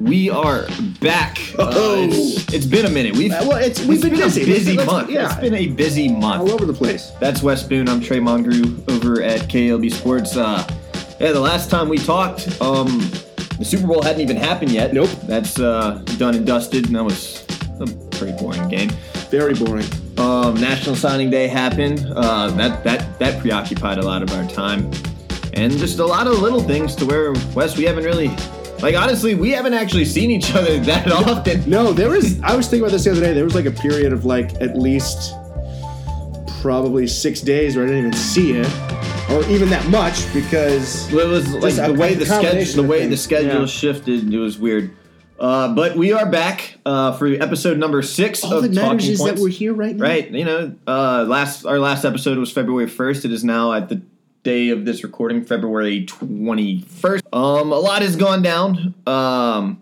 We are back. Uh, Oh. it's, it's been a minute. We've Uh, well, it's- we've it's been busy. a busy let's- month. yeah. It's been a busy month. all over the place. That's Wes Boone. I'm Trey Mongrue over at KLB Sports. Uh, yeah, the last time we talked, um, the Super Bowl hadn't even happened yet. Nope. That's uh, done and dusted, and that was a pretty boring game. Very boring. Um, National Signing Day happened. Uh, that that that preoccupied a lot of our time, and just a lot of little things to where Wes, we haven't really, like honestly, we haven't actually seen each other that often. No, there was. I was thinking about this the other day. There was like a period of like at least probably six days where I didn't even see you, or even that much because It was like the way the schedule, the way the schedule Yeah. shifted. It was weird. Uh, but we are back uh, for episode number six all of that matters Talking is Points. that we're here right now. Right, you know, uh, last our last episode was February first. It is now at the day of this recording, February twenty first. Um, a lot has gone down. Um,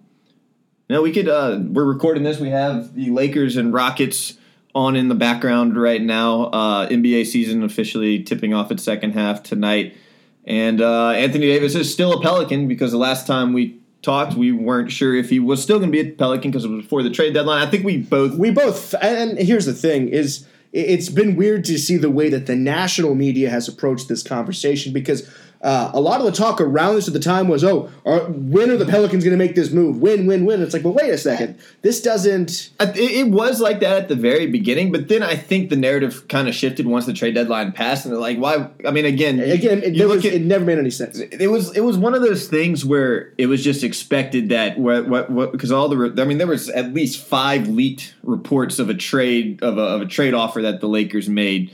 know, we could. Uh, we're recording this. We have the Lakers and Rockets on in the background right now. Uh, NBA season officially tipping off its second half tonight, and uh, Anthony Davis is still a Pelican because the last time we talked, we weren't sure if he was still going to be a Pelican because it was before the trade deadline. I think we both We both, and here's the thing: is it's been weird to see the way that the national media has approached this conversation because uh, a lot of the talk around this at the time was, "Oh, are, when are the Pelicans going to make this move? Win, win, win." It's like, well, wait a second. This doesn't. It, it was like that at the very beginning, but then I think the narrative kind of shifted once the trade deadline passed, and they're like, "Why?" I mean, again, Again, it, was, at- it never made any sense. it was it was one of those things where it was just expected that what what what because all the I mean there was at least five leaked reports of a trade of a, of a trade offer that the Lakers made,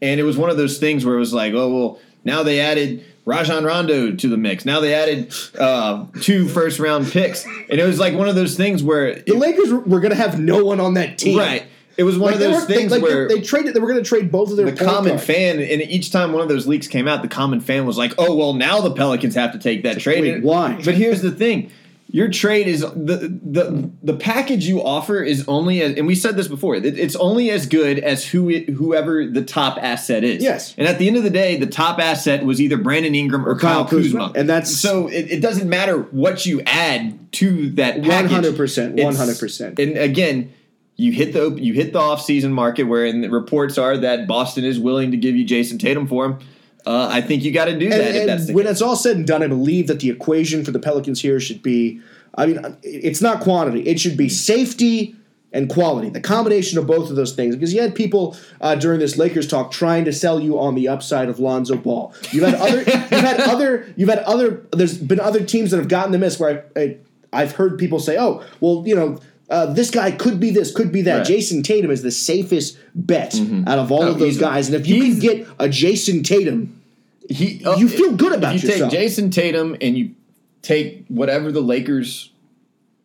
and it was one of those things where it was like, oh well, now they added. Rajon Rondo to the mix. Now they added uh, two first round picks, and it was like one of those things where The Lakers were, going to have no one on that team. right. It was one Like of those were- they- things like they- where they, traded. They were going to trade both of their the common guards. fan, and each time one of those leaks came out, the common fan was like, "Oh well, now the Pelicans have to take that trade." Wait, why? But here's the thing: your trade is the the the package you offer is only as, and we said this before. It's only as good as who it, whoever the top asset is. Yes. And at the end of the day, the top asset was either Brandon Ingram or, Kyle, Kyle Kuzma. Kuzma, And that's- so it, it doesn't matter what you add to that package. 100%, 100%. And again, you hit the you hit the offseason market where and the reports are that Boston is willing to give you Jayson Tatum for him. Uh, I think you got to do that. And, if and that's the when it's all said and done, I believe that the equation for the Pelicans here should be. I mean, it's not quantity; it should be safety and quality. The combination of both of those things. Because you had people uh, during this Lakers talk trying to sell you on the upside of Lonzo Ball. You've had other. you've had other. You've had other. There's been other teams that have gotten the miss where I, I, I've heard people say, "Oh, well, you know." Uh, this guy could be this, could be that. Right. Jayson Tatum is the safest bet out of all Oh, of those guys, and if you can get a Jayson Tatum, he, you feel good about if you yourself. take Jayson Tatum and you take whatever the Lakers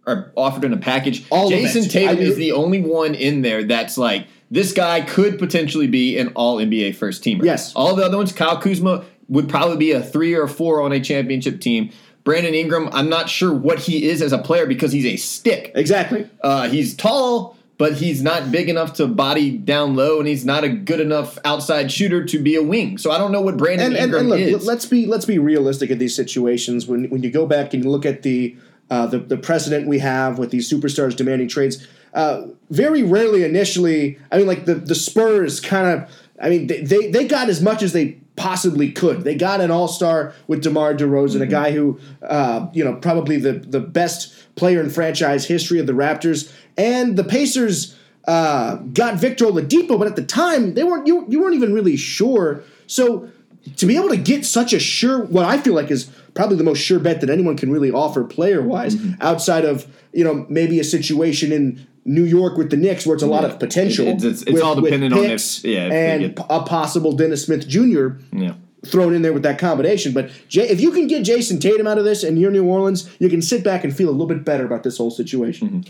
are offered in a package. All Jayson. Tatum I- is the only one in there that's like this guy could potentially be an All NBA first teamer. Yes. all the other ones, Kyle Kuzma would probably be a three or four on a championship team. Brandon Ingram, I'm not sure what he is as a player because he's a stick. Exactly. Uh, he's tall, but he's not big enough to body down low, and he's not a good enough outside shooter to be a wing. So I don't know what Brandon And, and, Ingram and look, is. let's be let's be realistic in these situations. When when you go back and you look at the uh, the, the precedent we have with these superstars demanding trades, uh, very rarely initially. I mean, like the the Spurs kind of. I mean, they, they they got as much as they possibly could. They got an all star with DeMar DeRozan, Mm-hmm. a guy who, uh, you know, probably the the best player in franchise history of the Raptors, and the Pacers uh, got Victor Oladipo, but at the time they weren't you you weren't even really sure. So to be able to get such a sure, what I feel like is probably the most sure bet that anyone can really offer player wise, Mm-hmm. outside of you know maybe a situation in New York with the Knicks where it's a lot of potential. It's- it's- it's all dependent on if- yeah, if and get- a possible Dennis Smith Jr. yeah. thrown in there with that combination. But Jay, if you can get Jayson Tatum out of this and you're New Orleans, you can sit back and feel a little bit better about this whole situation. Mm-hmm.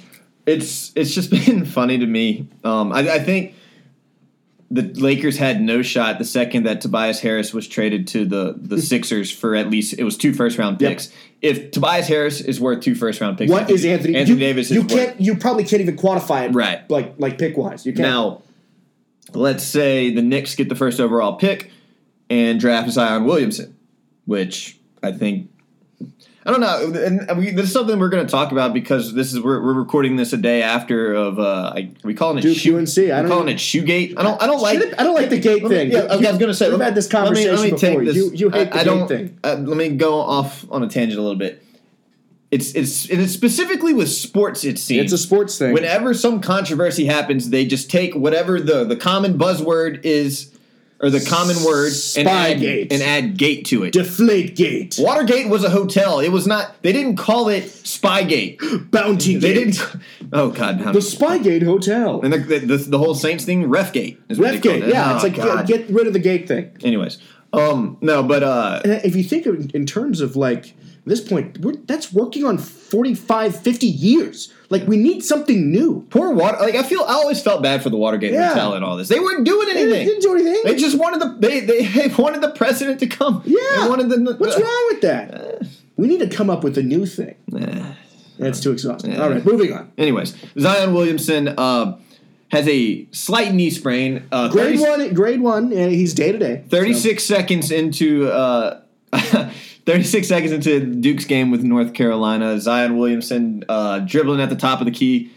it's it's just been funny to me. Um, I, I think the Lakers had no shot the second that Tobias Harris was traded to the the Sixers for at least it was two first round Yep. picks. If Tobias Harris is worth two first round picks, What is Anthony? Anthony you, Davis You worth- can't. You probably can't even quantify it. Right. Like like pick wise. You can't. Now, let's say the Knicks get the first overall pick and draft Zion Williamson, which I think I don't know. And we, this is something we're going to talk about because this is we're, we're recording this a day after of uh, I, are we calling it Duke shoe, UNC. I don't calling even- it shoegate. I don't. I don't like. I don't like the gate me- thing. Yeah, I was going to say. We've had this let me- conversation let me, take before. this. You- you hate I, the I gate don't, thing. Uh, let me go off on a tangent a little bit. It's it's it is specifically with sports. It seems It's a sports thing. Whenever some controversy happens, they just take whatever the the common buzzword is, or the common word, and add, Spygate. and add gate to it. Deflate gate. Watergate was a hotel. It was not. They didn't call it Spygate. Bounty They gate. didn't. Oh God. how- The Spygate Hotel. and the, the, the, the whole Saints thing, Refgate. Is what they Refgate. it. Yeah, Oh, it's like God. get, get rid of the gate thing. Anyways, um, no, but uh, And if you think of in terms of like this point, we're, that's working on 45, 50 years. Like we need something new. poor water. Like I feel, I always felt bad for the Watergate Yeah. Hotel and all this. They weren't doing anything. They didn't do anything. They just wanted the they, they they wanted the president to come. yeah. They wanted the What's uh, wrong with that? We need to come up with a new thing. eh. That's too exhausting. All right, moving on. Anyways, Zion Williamson uh, has a slight knee sprain. Uh, Grade 30 one, grade one, and he's day to day. 36 seconds into uh, 36 seconds into Duke's game with North Carolina, Zion Williamson uh, dribbling at the top of the key.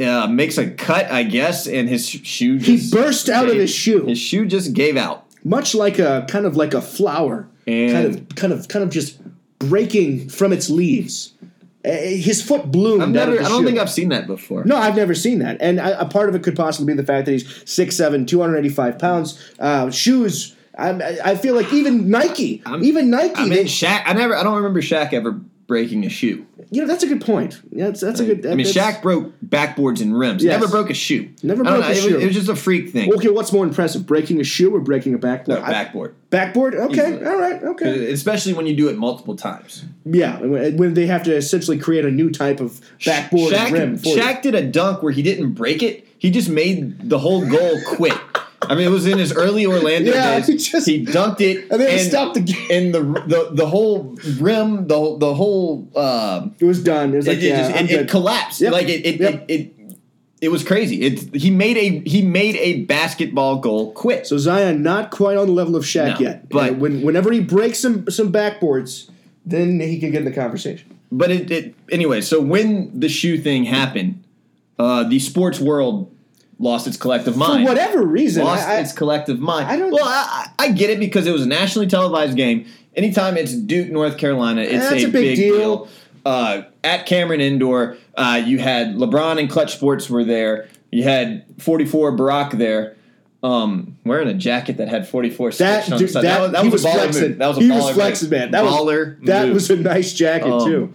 Uh, makes a cut, I guess, and his sh- shoe He burst out of his shoe, His shoe just gave out. much like a kind of like a flower, And- kind of, kind of, kind of just breaking from its leaves. His foot bloomed. Never. I don't shoe. think I've seen that before. No, I've never seen that. And a, a part of it could possibly be the fact that he's 6'7", 285 pounds. Uh, shoes, I, I feel like even Nike, I'm- even Nike, I mean, they- Shaq. I never. I don't remember Shaq ever breaking a shoe. you know, that's a good point. Yeah, that's, that's a good. I mean, Shaq broke backboards and rims. Yes. Never broke a shoe. Never broke know, a it shoe. Was, it was just a freak thing. Okay, what's more impressive, breaking a shoe or breaking a backboard? No, I- backboard. backboard? Okay, Easily. all right, okay. Uh, especially when you do it multiple times. Yeah, when they have to essentially create a new type of backboard Shaq, rim. For you. Shaq did a dunk where he didn't break it. He just made the whole goal quit. I mean, it was in his early Orlando Yeah, days. he just- he dunked it, And then he stopped the game. And the the the whole rim, the whole the whole uh, It was done. It was like, it, it yeah, just- it, it collapsed. Yep. Like it it, Yep. it it was crazy. It he made a he made a basketball goal quit. So Zion not quite on the level of Shaq No, yet, but- when whenever he breaks some some backboards, then he can get in the conversation. But it, it anyway. So when the shoe thing happened, uh, the sports world lost its collective mind For whatever reason, lost I, its collective mind. I don't- Well, I, I get it because it was a nationally televised game. Anytime it's Duke, North Carolina, it's a, a big big, deal. deal. Uh, at Cameron Indoor, uh, you had LeBron and Clutch Sports were there. You had 44 Barack there. Um, wearing a jacket that had 44 that stitched on dude, the side. that, was, that he was was a baller flexing. move. That was a he baller was move. man. That baller was that was a nice jacket Um, too.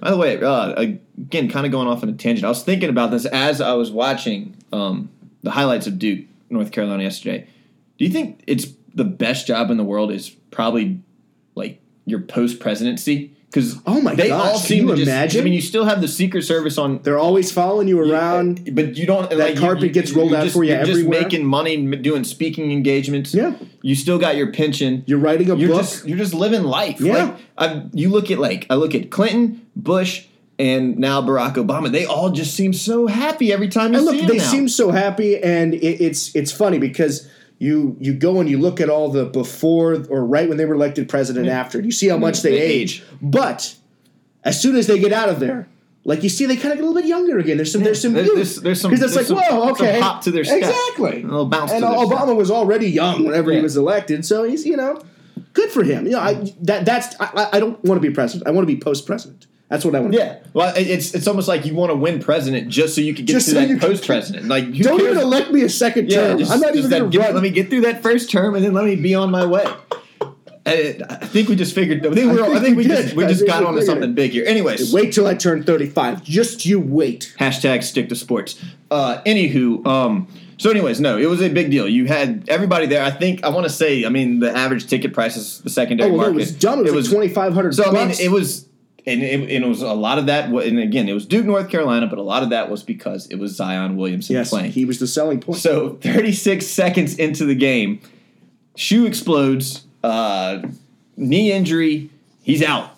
By the way, uh, again, kind of going off on a tangent. I was thinking about this as I was watching um, the highlights of Duke, North Carolina yesterday. Do you think it's the best job in the world is probably like your post presidency? Because Oh my they gosh, all can seem you to just. imagine? I mean, you still have the Secret Service on. They're always following you around. but you don't. That like, carpet you- gets rolled out just, for you You're everywhere. just making money, doing speaking engagements. Yeah. you still got your pension. You're writing a you're book. just you're just living life. Yeah. Like you look at like I look at Clinton, Bush, and now Barack Obama. They all just seem so happy every time you and look, see them they now. seem so happy, and it, it's it's funny because you you go and you look at all the before or right when they were elected president and after, and you see how much they, They age. age. But as soon as they get out of there, like you see, they kind of get a little bit younger again. There's some there's some There's- youth. there's- there's some- because it's like some- whoa okay pop to their step. exactly A little bounce and Obama step. was already young whenever he was elected, so he's you know good for him. You know I that that's I- I don't want to be president. I want to be post president. That's what I want. to Yeah, well, it's it's almost like you want to win president just so you can get Just to so that post president. Like, Don't cares? even elect me a second Yeah, term. just- I'm not even going to run. Let me get through that first term, and then let me be on my way. I, I think we just figured. I think, we're, I think think we we did. just we just got onto something big here. Anyways, Wait till I turn 35. Just you wait. Hashtag stick to sports. Uh, anywho, um, so anyways, no, it was a big deal. You had everybody there. I think I want to say, I mean, the average ticket prices, the secondary Oh, well, it was dumb. It was, like 2500 So I mean, it was, and it, and it was a lot of that. And again, it was Duke, North Carolina, but a lot of that was because it was Zion Williamson yes, playing. he was the selling point. So 36 seconds into the game, shoe explodes, uh, knee injury, he's out.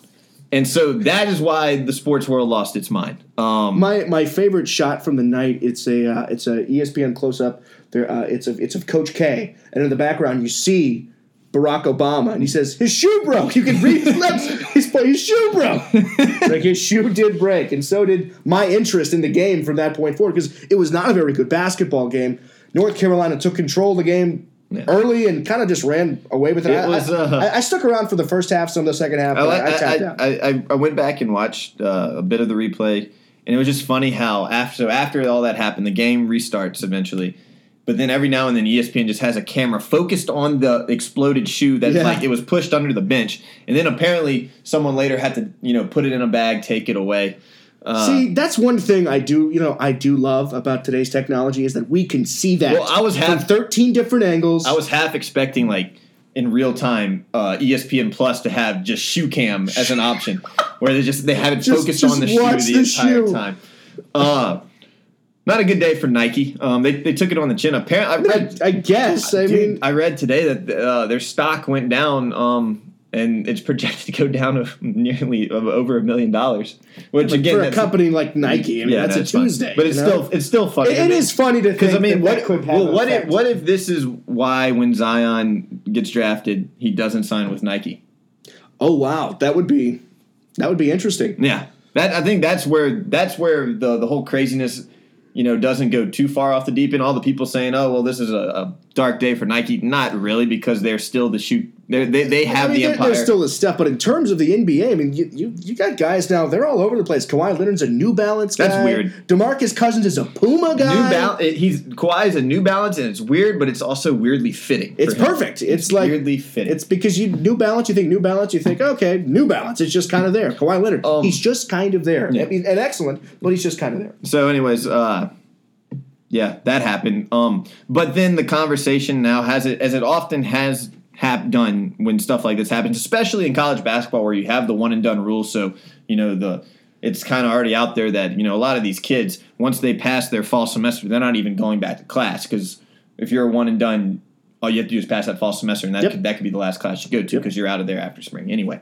And so that is why the sports world lost its mind. Um, my my favorite shot from the night it's a uh, it's a ESPN close up there uh, it's a it's of Coach K and in the background you see Barack Obama, and he says his shoe broke. You can read his lips. He's playing his shoe broke. like his shoe did break, and so did my interest in the game from that point forward because it was not a very good basketball game. North Carolina took control of the game Yeah. early and kind of just ran away with it. It I, was, uh, I, I stuck around for the first half, some of the second half. I, But I, tapped out. I, I went back and watched uh, a bit of the replay, and it was just funny how after after all that happened, the game restarts eventually. But then every now and then, ESPN just has a camera focused on the exploded shoe that Yeah. like it was pushed under the bench, and then apparently someone later had to you know put it in a bag, take it away. Uh, See, that's one thing I do. You know, I do love about today's technology is that we can see that. Well, I was from thirteen different angles. I was half expecting like in real time uh, ESPN Plus to have just shoe cam as an option, where they just they have it Just- focused just on the shoe the, the entire shoe. time. Uh, not a good day for Nike. Um, they, they took it on the chin. Apparently, I read. I guess. I dude, mean, I read today that uh, their stock went down, um, and it's projected to go down of nearly of over a million dollars. Which like, again, for a company like Nike, I mean, yeah, that's a fine. Tuesday. but it's you know? still it's still funny. It- I mean- is funny to think because I mean, that what? well, what if what if this is why when Zion gets drafted, he doesn't sign with Nike? Oh wow, that would be that would be interesting. Yeah, that I think that's where that's where the the whole craziness, you know, doesn't go too far off the deep end. All the people saying, "Oh, well, this is a, a dark day for Nike," not really, because they're still the shoot. They're, they they have I mean, the empire. there's still a step, but in terms of the NBA, I mean, you, you you got guys now; they're all over the place. Kawhi Leonard's a New Balance guy. That's weird. Demarcus Cousins is a Puma guy. New Balance. He's Kawhi is a New Balance, and it's weird, but it's also weirdly fitting. It's perfect. It's, like weirdly fitting. It's because you New Balance. You think New Balance. You think okay, New Balance. It's just kind of there. Kawhi Leonard. Um, he's just kind of there. Yeah. I mean, and excellent, but he's just kind of there. So, anyways, uh, yeah, that happened. Um, but then the conversation now has it as it often has hap- done when stuff like this happens, especially in college basketball where you have the one and done rule. So you know the it's kind of already out there that you know a lot of these kids once they pass their fall semester, they're not even going back to class because if you're a one and done. All you have to do is pass that fall semester, and that Yep. could that could be the last class you go to Yep. because you're out of there after spring anyway.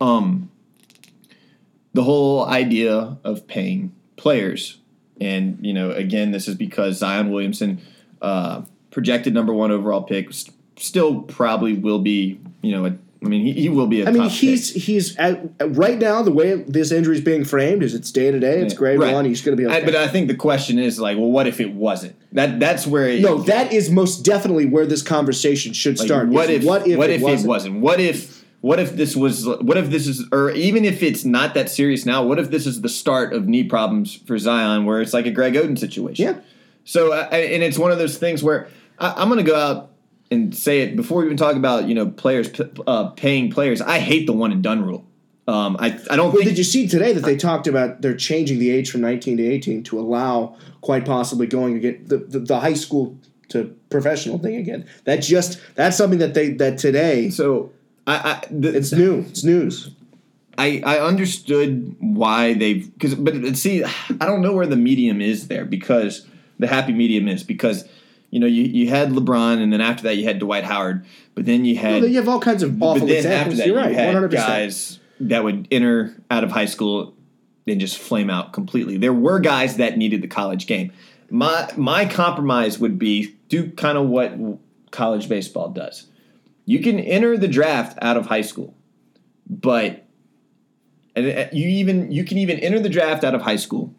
Um, the whole idea of paying players. And, you know, again, this is because Zion Williamson, uh, projected number one overall pick, s- still probably will be, you know, a, I mean, he, he will be a I mean, he's he's at, right now the way this injury is being framed is it's day to day. It's grade Right. one. He's going to be okay. I, but I think the question is like, well, what if it wasn't? That That's where it, no, that is most definitely where this conversation should like, start. What if, what if what it if wasn't? it wasn't? What if what if this was what if this is or even if it's not that serious now? What if this is the start of knee problems for Zion, where it's like a Greg Oden situation? Yeah. So uh, and it's one of those things where I, I'm going to go out and say it before we even talk about you know players p- uh, paying players. I hate the one and done rule. Um, I I don't Well, think did you see today that they talked about they're changing the age from 19 to 18 to allow quite possibly going again the, the, the high school to professional thing again. That just that's something that they that today so. I, I the, it's new. It's news. I, I understood why they've because but see I don't know where the medium is there because the happy medium is because you know you, you had LeBron and then after that you had Dwight Howard but then you had Well, you have all kinds of awful but examples. after that You're you right. had 100. percent guys that would enter out of high school and just flame out completely. There were guys that needed the college game. My my compromise would be do kind of what college baseball does. You can enter the draft out of high school, but and uh, you even you can even enter the draft out of high school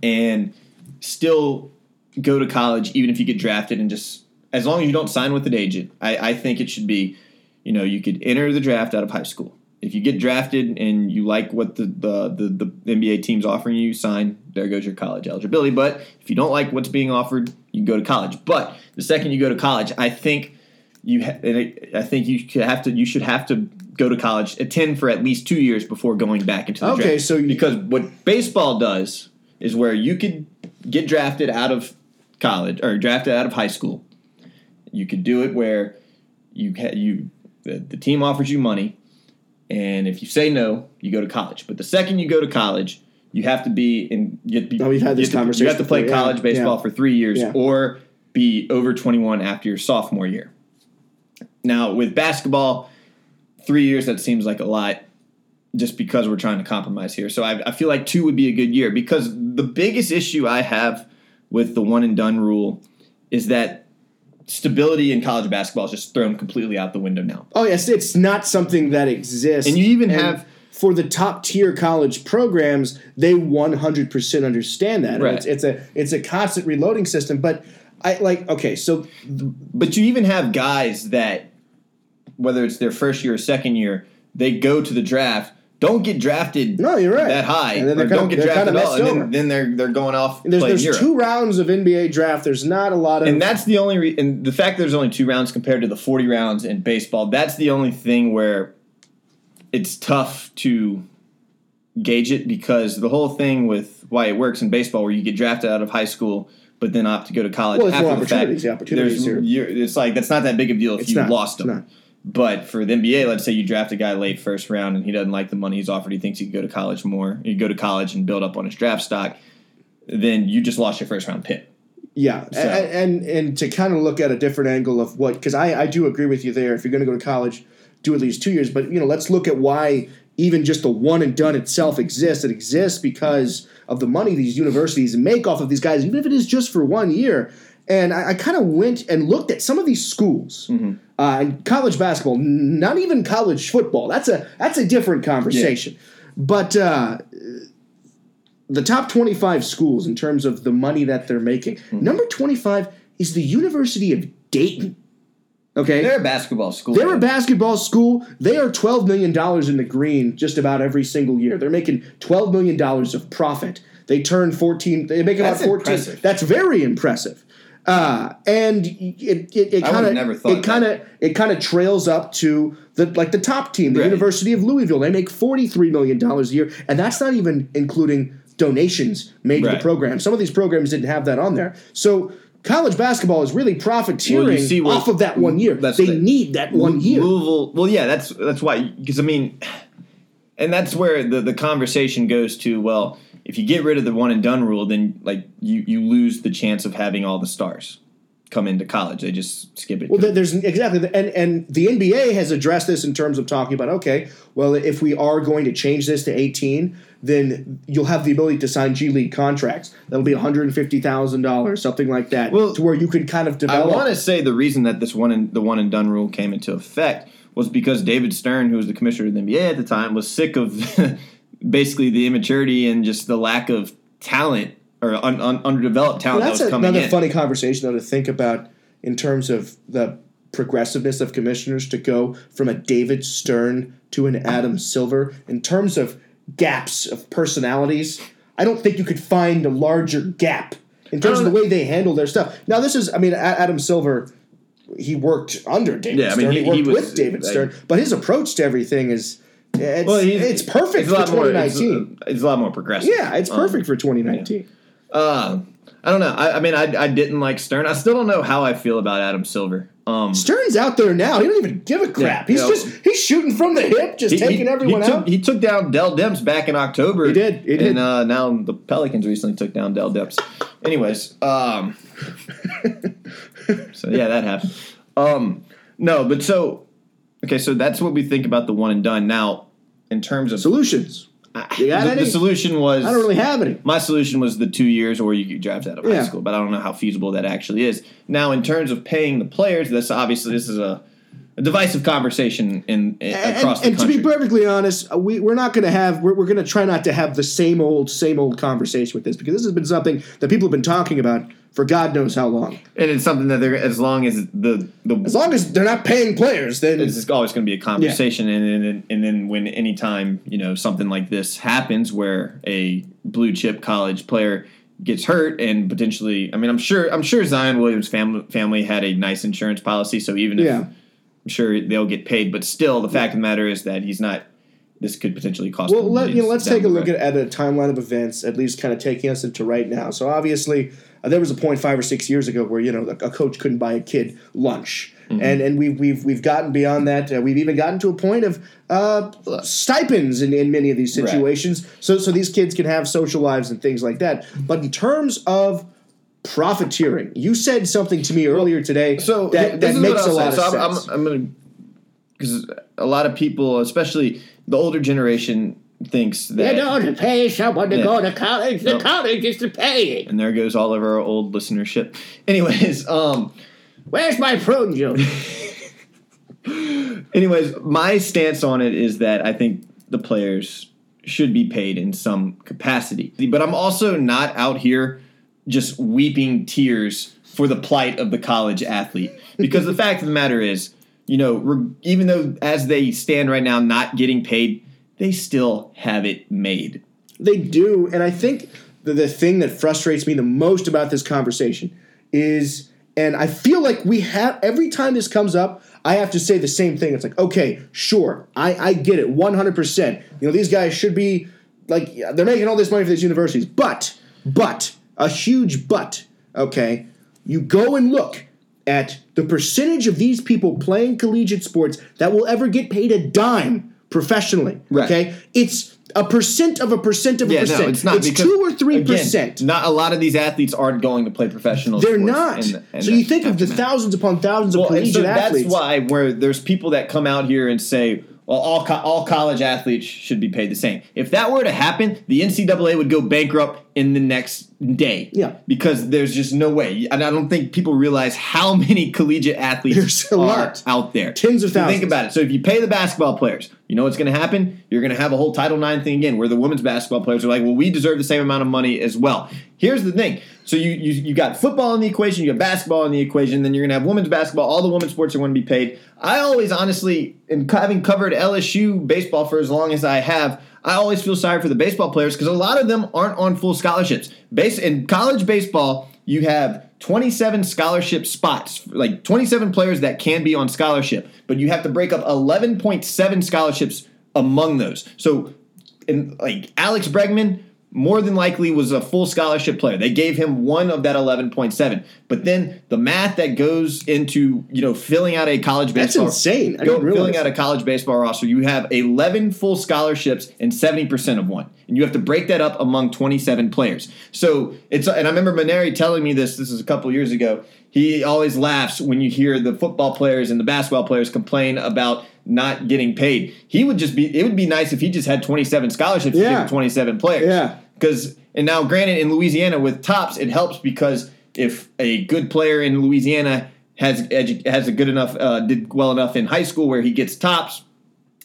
and still go to college even if you get drafted and just as long as you don't sign with an agent. I, I think it should be, you know, you could enter the draft out of high school. If you get drafted and you like what the, the, the, the NBA team's offering you, sign. There goes your college eligibility. But if you don't like what's being offered, you go to college. But the second you go to college, I think you ha- and I I think you should have to you should have to go to college, attend for at least two years before going back into the Okay, draft. so you- because what baseball does is where you could get drafted out of college or drafted out of high school. You could do it where you ha- you the, the team offers you money, and if you say no, you go to college. But the second you go to college, you have to be in. You have to be, Oh, we've had you this have to- You have to play before, yeah, college baseball yeah. for three years, Yeah. or be over twenty one after your sophomore year. Now with basketball, three years that seems like a lot, just because we're trying to compromise here. So I, I feel like two would be a good year because the biggest issue I have with the one and done rule is that stability in college basketball is just thrown completely out the window now. Oh yes, it's not something that exists. And you even have- for the top tier college programs, they one hundred percent understand that. Right. It's, it's a it's a constant reloading system. But I like okay, so But you even have guys that, whether it's their first year or second year, they go to the draft, don't get drafted No, you're right. that high, And then they're or kinda- don't get they're drafted kinda at all, and then, then they're they're going off there's there's Europe. two rounds of NBA draft. There's not a lot of and that's the only re- and the fact there's only two rounds compared to the 40 rounds in baseball that's the only thing where it's tough to gauge it because the whole thing with why it works in baseball where you get drafted out of high school but then opt to go to college Well, there's after more the fact. The opportunities there's- it's like that's not that big of a deal if It's you not. lost them. But for the NBA, let's say you draft a guy late first round and he doesn't like the money he's offered, he thinks he could go to college more, you go to college and build up on his draft stock, then you just lost your first round pick. Yeah, So- and, and and to kind of look at a different angle of what because I I do agree with you there. If you're going to go to college, do at least two years. But you know, let's look at why even just the one and done itself exists. It exists because of the money these universities make off of these guys, even if it is just for one year. And I, I kind of went and looked at some of these schools. Mm-hmm. Uh, and college basketball, not even college football. That's a that's a different conversation. But uh, the top 25 schools in terms of the money that they're making. Hmm. Number 25 is the University of Dayton. Okay? They're a basketball school. They're a basketball school. They are $12 million in the green just about every single year. They're making $12 million of profit. They turn 14, they make about That's 14. impressive. That's very impressive. Uh, and it it, it kind of thought it kind of it kind of trails up to the like the top team, the Right. University of Louisville. They make forty three million dollars a year, and that's not even including donations made to the program. Some of these programs didn't have that on there. So college basketball is really profiteering what- off of that one year. They the- need that one year. Louisville. Well, yeah, that's that's why because I mean, and that's where the the conversation goes to. Well, if you get rid of the one and done rule, then like you you lose the chance of having all the stars come into college. They just skip it. Well, there's exactly, and and the NBA has addressed this in terms of talking about okay, well, if we are going to change this to 18, then you'll have the ability to sign G League contracts. That'll be 150 thousand dollars, something like that, Well, to where you can kind of develop. I want to say the reason that this one and the one and done rule came into effect was because David Stern, who was the commissioner of the NBA at the time, was sick of basically the immaturity and just the lack of talent or un, un, underdeveloped talent Well, that that's coming another in. funny conversation though to think about in terms of the progressiveness of commissioners to go from a David Stern to an Adam Silver in terms of gaps of personalities. I don't think you could find a larger gap in terms of the uh, way they handle their stuff. Now, this is, I mean, Adam Silver, he worked under David Yeah, I mean, Stern. he- he, worked he was, with David like- Stern, but his approach to everything is it's, Well, it's perfect it's for lot more- it's- 2019. It's, a lot more progressive. yeah, it's Um, perfect for 2019. Uh, I don't know. I, I mean, I, I didn't like Stern. I still don't know how I feel about Adam Silver. Um, Stern's out there now. He don't even give a crap. Yeah, he's yeah. just he's shooting from the hip, just he, taking he- everyone he took, out. He took down Dell Demps back in October. He did, he did. And uh, now the Pelicans recently took down Dell Demps. Anyways, um, so yeah, that happened. Um, no, but so okay, so that's what we think about the one and done. Now, in terms of Solutions. You got the, any? the solution was I don't really have any. my solution was the two years or you could draft out of high Yeah. school, but I don't know how feasible that actually is. Now, in terms of paying the players, this obviously this is a, a divisive conversation in, in And, across and the to country. be perfectly honest, uh, we, we're not going to have, we're, we're going to try not to have the same old, same old conversation with this because this has been something that people have been talking about for God knows how long. and it's something that they're as long as the the As long as they're not paying players, then it's always going to be a conversation, and, and and then when anytime you know something like this happens, where a blue chip college player gets hurt and potentially, I mean, I'm sure I'm sure Zion Williams' family family had a nice insurance policy, so even if Yeah. I'm sure they'll get paid, but still, the fact of the matter is that he's not. This could potentially cost. Well, let, you know, let's take a look at, at a timeline of events, at least kind of taking us into right now. So obviously, uh, there was a point five or six years ago where you know a, coach couldn't buy a kid lunch, Mm-hmm. and and we've we've we've gotten beyond that. Uh, we've even gotten to a point of uh, stipends in, in many of these Right. situations, so so these kids can have social lives and things like that. But in terms of profiteering, you said something to me earlier today So that, that makes a lot of so I'm, sense. I'm, I'm gonna because a lot of people, especially the older generation, thinks that You don't pay someone to Yeah. go to college. The No. college is to pay it. and there goes all of our old listenership. Anyways, um, Where's my prune juice? Anyways, my stance on it is that I think the players should be paid in some capacity. But I'm also not out here just weeping tears for the plight of the college athlete. Because the fact of the matter is, you know, re- even though as they stand right now not getting paid, they still have it made. They do, and I think the, the thing that frustrates me the most about this conversation is, and I feel like we have every time this comes up, I have to say the same thing. It's like, okay, sure, I, I get it, one hundred percent. You know, these guys should be like they're making all this money for these universities, but, but a huge but. Okay, you go and look at the percentage of these people playing collegiate sports that will ever get paid a dime professionally. Right. Okay, it's a percent of a percent of a percent. no, it's not because two or three again, percent. Not a lot of these athletes aren't going to play professional. They're sports not. in the- in so you think of the thousands upon thousands of Well, and collegiate so that's athletes. why where there's people that come out here and say, well, all co- all college athletes should be paid the same. If that were to happen, the NCAA would go bankrupt in the next day. Yeah. because there's just no way, and I don't think people realize how many collegiate athletes are lot. out there. Tens of So Think about it. So if you pay the basketball players, you know what's going to happen? You're going to have a whole Title IX thing again, where the women's basketball players are like, well, we deserve the same amount of money as well. Here's the thing. So you you, you got football in the equation, you got basketball in the equation, then you're going to have women's basketball. All the women's sports are going to be paid. I always, honestly, and having covered LSU baseball for as long as I have, I always feel sorry for the baseball players because a lot of them aren't on full scholarships. Base in college baseball, you have 27 scholarship spots, like 27 players that can be on scholarship, but you have to break up 11.7 scholarships among those. So, like Alex Bregman, more than likely was a full scholarship player. They gave him one of that 11.7. But then the math that goes into, you know, filling out a college That's baseball insane. I go- filling out a college baseball roster, you have 11 full scholarships and 70% of one. And you have to break that up among 27 players. So it's, and I remember Mainieri telling me this, this is a couple years ago. He always laughs when you hear the football players and the basketball players complain about not getting paid. He would just be, it would be nice if he just had 27 scholarships to Yeah. give 27 players. Yeah. Because, and now granted, in Louisiana with TOPS, it helps because if a good player in Louisiana has edu- has a good enough, uh, did well enough in high school where he gets TOPS,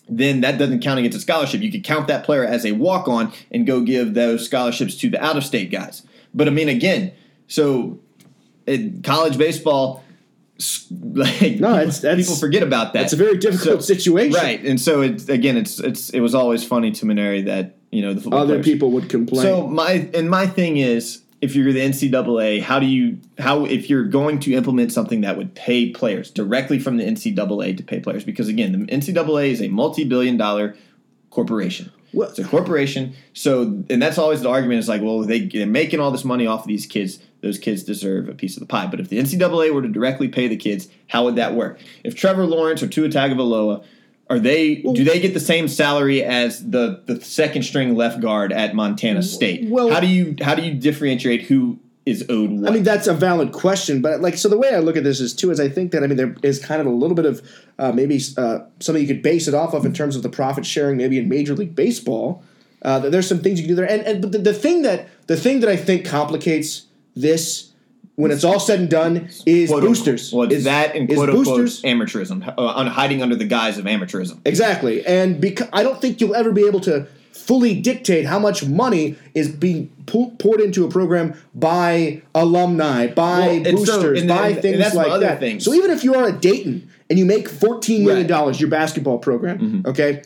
then that doesn't count against a scholarship. You could count that player as a walk on and go give those scholarships to the out of state guys. But I mean, again, so in college baseball, like No, it's- that's- people forget about that. It's a very difficult So- situation. right? And so it's again, it's it's it was always funny to Mainieri that you know the football Other players- people would complain. so my and my thing is, if you're the NCAA, how do you how if you're going to implement something that would pay players directly from the NCAA to pay players? Because again, the NCAA is a multi-billion dollar corporation. Well- it's a corporation. So and that's always the argument is like, well, they, they're making all this money off of these kids. Those kids deserve a piece of the pie. But if the NCAA were to directly pay the kids, how would that work? If Trevor Lawrence or Tua Tagovailoa are they do they get the same salary as the the second string left guard at Montana State? well- how do you how do you differentiate who is owed what? I mean, that's a valid question, but like, so the way I look at this is too is I think that I mean there is kind of a little bit of uh, maybe uh, something you could base it off of in terms of the profit sharing, maybe in Major League Baseball. Uh, there's some things you can do there, and and but the, the thing that the thing that I think complicates this when it's all said and done is Quote, boosters. Well, is, that and is quote unquote boosters. amateurism, uh, on hiding under the guise of amateurism. Exactly, and because I don't think you'll ever be able to fully dictate how much money is being pu- poured into a program by alumni, by Well, so- boosters, and- by things like other that. thing. So even if you are at Dayton and you make fourteen million Right. Mm-hmm. dollars, your basketball program, okay.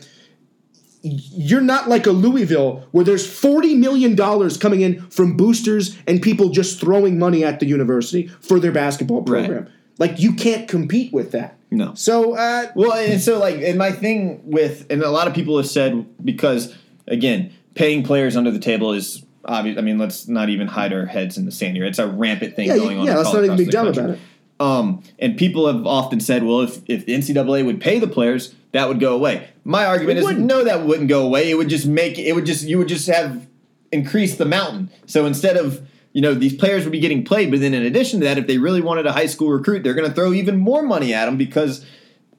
You're not like a Louisville where there's forty million dollars coming in from boosters and people just throwing money at the university for their basketball Right. program. Like you can't compete with that. No. So uh, Well, and so like, and my thing with, and a lot of people have said because again, paying players under the table is obvious. I mean, let's not even hide our heads in the sand here. It's a rampant thing yeah, going you- on. yeah, let's not even be dumb about it. Um, and people have often said, well, if, if the NCAA would pay the players, that would go away. My argument It is wouldn't. no, that wouldn't go away. It would just make it would just you would just have increased the mountain. So instead of you know these players would be getting played, but then in addition to that, if they really wanted a high school recruit, they're going to throw even more money at them because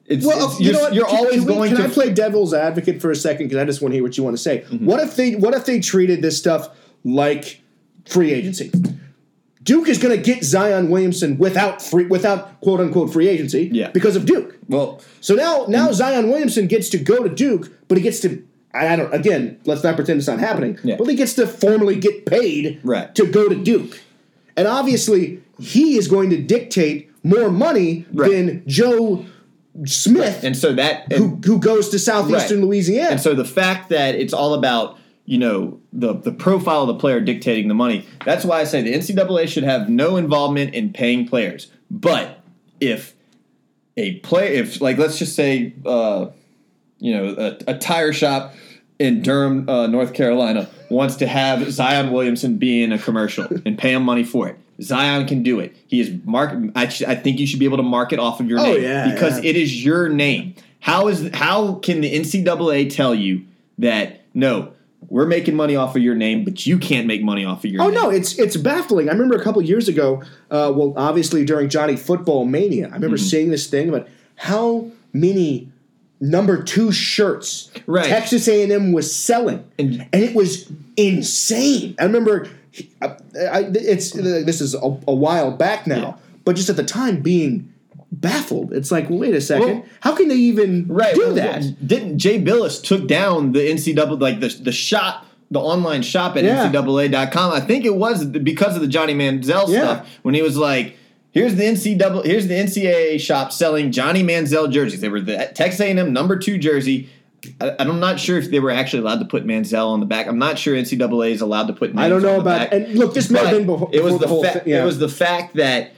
it's, Well, it's- you you're, know what? you're Can- always can we- going can to I play devil's advocate for a second? Because I just want to hear what you want to say. Mm-hmm. What if they What if they treated this stuff like free agency? Duke is going to get Zion Williamson without free, without quote unquote free agency Yeah. because of Duke. Well, So now now Zion Williamson gets to go to Duke, but he gets to I don't again, let's not pretend it's not happening. Yeah. But he gets to formally get paid Right. to go to Duke. And obviously he is going to dictate more money Right. than Joe Smith and so that who, who goes to southeastern Right. Louisiana. And so the fact that it's all about you know the the profile of the player dictating the money. That's why I say the NCAA should have no involvement in paying players. But if a play, if like let's just say, uh, you know, a, a tire shop in Durham, uh, North Carolina, wants to have Zion Williamson be in a commercial and pay him money for it. Zion can do it. He is mark. I, sh- I think you should be able to market off of your Oh, name yeah, because yeah. it is your name. How is how can the NCAA tell you that no, we're making money off of your name, but you can't make money off of your Oh name? no, it's it's baffling. I remember a couple years ago. Uh, well, obviously during Johnny Football Mania, I remember Mm-hmm. seeing this thing about how many number two shirts Right. Texas A and M was selling, And- and, it was insane. I remember. I, I, it's this is a, a while back now, Yeah. but just at the time being baffled. It's like, wait a second, Well- how can they even right do well, that? didn't jay bilas took down the ncaa like the, the shop the online shop at Yeah. ncaa.com i think it was because of the johnny manziel Yeah. stuff when he was like here's the ncaa here's the ncaa shop selling johnny manziel jerseys they were the texas a&m number two jersey I, i'm not sure if they were actually allowed to put manziel on the back i'm not sure ncaa is allowed to put names I don't know about. And look, this may have been before, it was before the, the whole fa- thing. Yeah. it was the fact that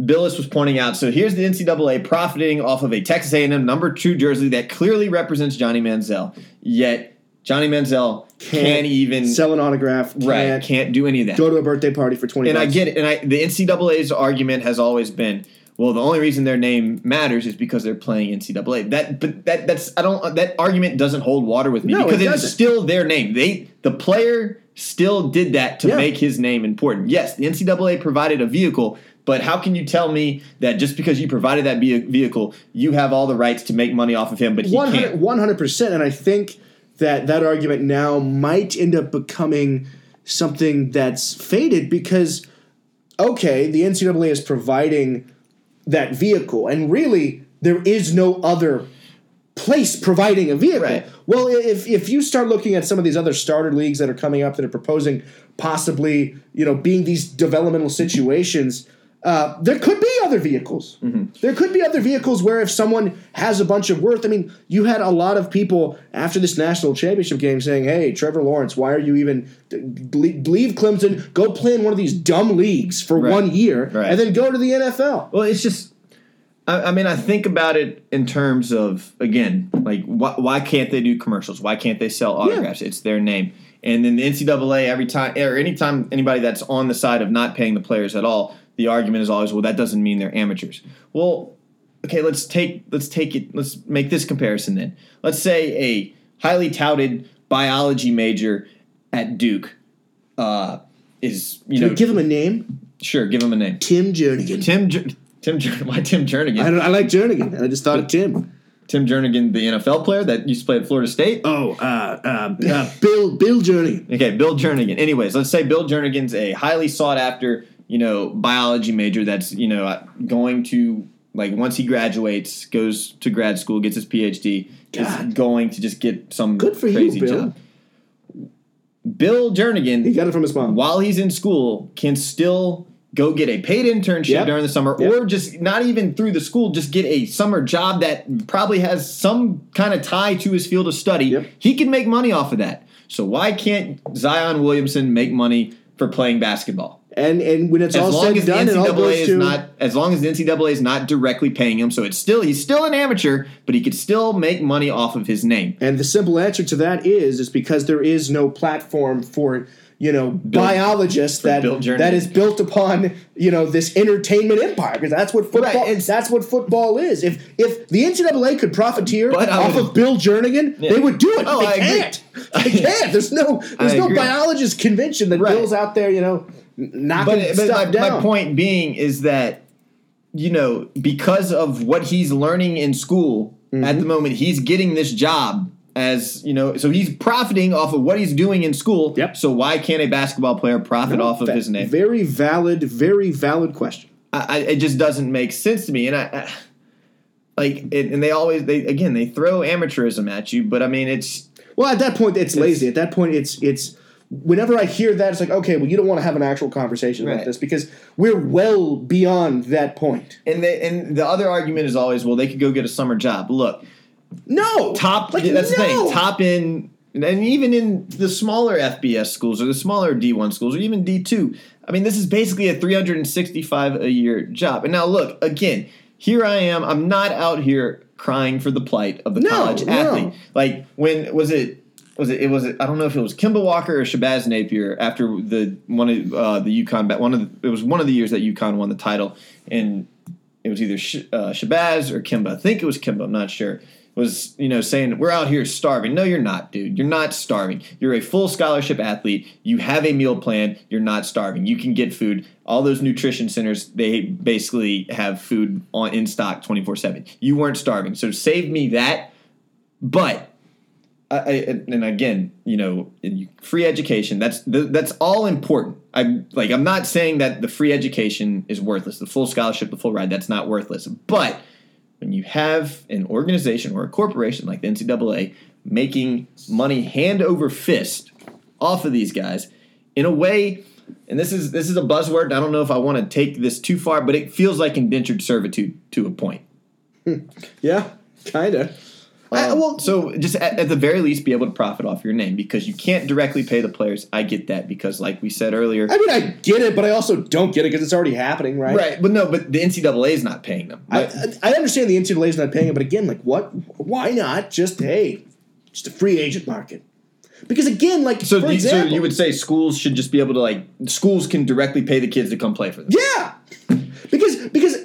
Bilas was pointing out. So here's the NCAA profiting off of a Texas A&M number two jersey that clearly represents Johnny Manziel. Yet Johnny Manziel can't, even sell an autograph. right Can't can't do any of that. go to a birthday party for twenty. and I get it. And I the NCAA's argument has always been. Well, the only reason their name matters is because they're playing NCAA. That, but that that's I don't that argument doesn't hold water with me No, because it it's still their name. They the player still did that to Yeah. make his name important. Yes, the NCAA provided a vehicle, but how can you tell me that just because you provided that vehicle, you have all the rights to make money off of him, but he can't? 100 percent, and I think that that argument now might end up becoming something that's faded because okay, the NCAA is providing that vehicle, and really there is no other place providing a vehicle. Right. Well, if if you start looking at some of these other starter leagues that are coming up that are proposing possibly, you know, being these developmental situations, uh, there could be other vehicles. There could be other vehicles where if someone has a bunch of worth, I mean, you had a lot of people after this national championship game saying, "Hey, Trevor Lawrence, why are you even leave Clemson, go play in one of these dumb leagues for Right. one year, Right. and then go to the NFL." Well, it's just. I, I mean, I think about it in terms of again, like why, why can't they do commercials? Why can't they sell autographs? It's their name. And then the NCAA every time or anytime anybody that's on the side of not paying the players at all, the argument is always, well, that doesn't mean they're amateurs. Well, okay, let's take let's take it. Let's make this comparison then. Let's say a highly touted biology major at Duke uh, is you know Give him a name, sure give him a name. Tim Jernigan. Tim Jer- Tim Jer- why Tim Jernigan? I, don't, I like Jernigan, and I just thought of Tim. Tim Jernigan, the NFL player that used to play at Florida State. Oh, uh, uh, uh, Bill Bill Jernigan. Okay, Bill Jernigan. Anyways, let's say Bill Jernigan's a highly sought after, you know, biology major that's, you know, going to like once he graduates, goes to grad school, gets his PhD, is going to just get some Good for you, crazy Bill. job. Bill Jernigan, He got it from his mom. while he's in school, can still go get a paid internship Yep. during the summer, Yep. or just not even through the school, just get a summer job that probably has some kind of tie to his field of study. Yep. He can make money off of that. So why can't Zion Williamson make money for playing basketball? And and when it's As all said and done, it all goes is to not, as long as the NCAA is not directly paying him, so it's still he's still an amateur, but he could still make money off of his name. And the simple answer to that is is because there is no platform for you know biologists that that is built upon you know this entertainment empire because that's what football Right, that's what football is. If if the NCAA could profiteer off of Bill Jernigan, Yeah. they would do it. Oh, they I can't. They can't. There's no there's I no agree. biologist convention that Right. Bill's out there you know knocking But, but stuff my, down. my point being is that you know because of what he's learning in school Mm-hmm. at the moment, he's getting this job as you know, so he's profiting off of what he's doing in school. Yep. So why can't a basketball player profit off of his name? Very valid, very valid question. I, I, it just doesn't make sense to me, and I, I like, it, and they always they again they throw amateurism at you, but I mean it's Well, at that point, it's lazy. At that point, it's it's. Whenever I hear that, it's like, okay, well, you don't want to have an actual conversation about this because we're well beyond that point. and they, and the other argument is always well they could go get a summer job. Look, No, top Like, that's the thing top in and even in the smaller fbs schools or the smaller d1 schools or even d2 i mean this is basically a 365 a year job and now look again here i am i'm not out here crying for the plight of the No, college no. athlete like when was it was it? It was. I don't know if it was Kemba Walker or Shabazz Napier after the one of uh, the UConn. One of the, it was one of the years that UConn won the title, and it was either Sh- uh, Shabazz or Kemba. I think it was Kemba. I'm not sure. Was you know saying we're out here starving? No, you're not, dude. You're not starving. You're a full scholarship athlete. You have a meal plan. You're not starving. You can get food. All those nutrition centers they basically have food on in stock 24 seven. You weren't starving, so save me that. But I, I, and again, you know, free education. That's that's all important. I'm like I'm not saying that the free education is worthless. The full scholarship, the full ride, that's not worthless. But when you have an organization or a corporation like the NCAA making money hand over fist off of these guys in a way, and this is this is a buzzword. I don't know if I want to take this too far, but it feels like indentured servitude to a point. Hmm. Yeah, kind of. I Um, well, so just at, at the very least, be able to profit off your name because you can't directly pay the players. I get that because, like we said earlier, I mean, I get it, but I also don't get it because it's already happening, right? right? But no, but the NCAA is not paying them. I, I I understand the NCAA is not paying it, but again, like, what? Why not just hey, just a free agent market? Because again, like, so, for you, so you would say schools should just be able to like schools can directly pay the kids to come play for them. yeah, because because.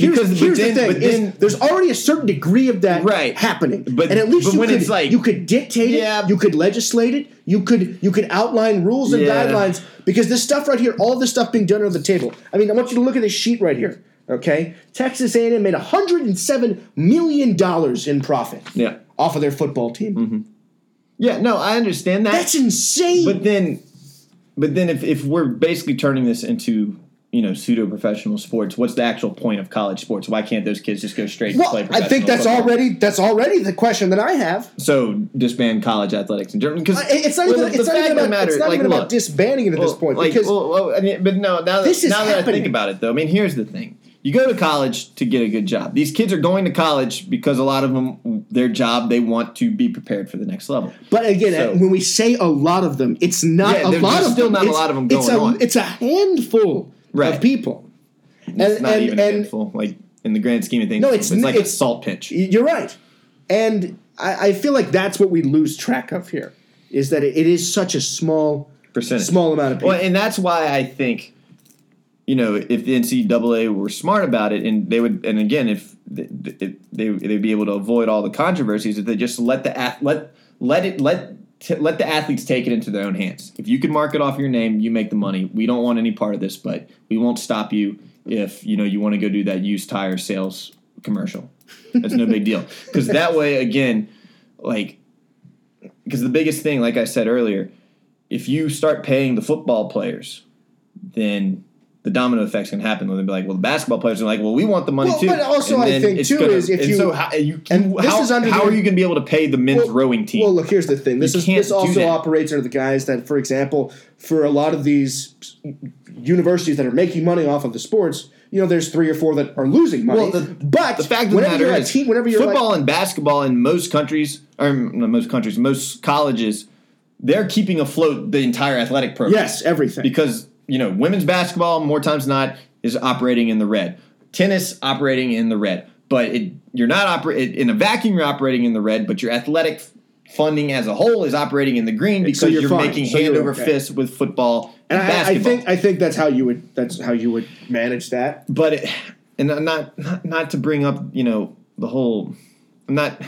Here's, Because- here's then- the thing: but is there's already a certain degree of that Right. happening, But- and at least you when could, it's like- you could dictate Yeah. it, you could legislate it, you could you could outline rules and Yeah. guidelines because this stuff right here, all this stuff being done on the table. I mean, I want you to look at this sheet right here. Okay, Texas A&M made 107 million dollars in profit Yeah, off of their football team. Mm-hmm. yeah. No, I understand that. That's insane. But then, but then, if, if we're basically turning this into you know pseudo professional sports, what's the actual point of college sports? Why can't those kids just go straight well, to play? I think that's football? already that's already the question that I have. So disband college athletics in Germany because Uh, It's not even, it's not even about, it's not even about disbanding it at this point like, because well, well, I mean, but no, now that, This is now that I think about it, though, I mean, here's the thing: you go to college to get a good job. These kids are going to college because a lot of them, their job, they want to be prepared for the next level. But again, So- when we say a lot of them, it's not Yeah, a lot of still them. not a lot of them it's going a, on. It's a handful Right. of people. And, It's not and, even and handful, like in the grand scheme of things. No, it's it's like it's- a salt pinch. you're right. And I, I feel like that's what we lose track of here is that it, it is such a small Percentage. small amount of people. Well, and that's why I think, you know, if the NCAA were smart about it, and they would, and again, if they, if they they'd be able to avoid all the controversies if they just let the let let it let t- let the athletes take it into their own hands. If you can mark it off your name, you make the money. We don't want any part of this, but we won't stop you if you know you want to go do that used tire sales commercial. That's no big deal because that way, again, like because the biggest thing, like I said earlier, if you start paying the football players, then the domino effects can happen. When They'll be like, well, the basketball players are like, well, we want the money Well, too. but also And I think, too, gonna- is if you- so how, you, and this how, is under how the- are you going to be able to pay the men's Well- rowing team? Well, look, here's the thing. This You is this also operates under the guise that, for example, for a lot of these universities that are making money off of the sports, you know, there's three or four that are losing money. Well, the- but the fact of the matter you're is, a team, whenever you're football like, and basketball in most countries, or not most countries, most colleges, they're keeping afloat the entire athletic program. yes, everything. because you know women's basketball more times than not is operating in the red. Tennis operating in the red. But it, you're not operating in a vacuum you're operating in the red but your athletic funding as a whole is operating in the green because So you're you're, making So hand over okay. fist with football and, and I, I think I think that's how you would that's how you would manage that. but it, and not, not not to bring up you know the whole not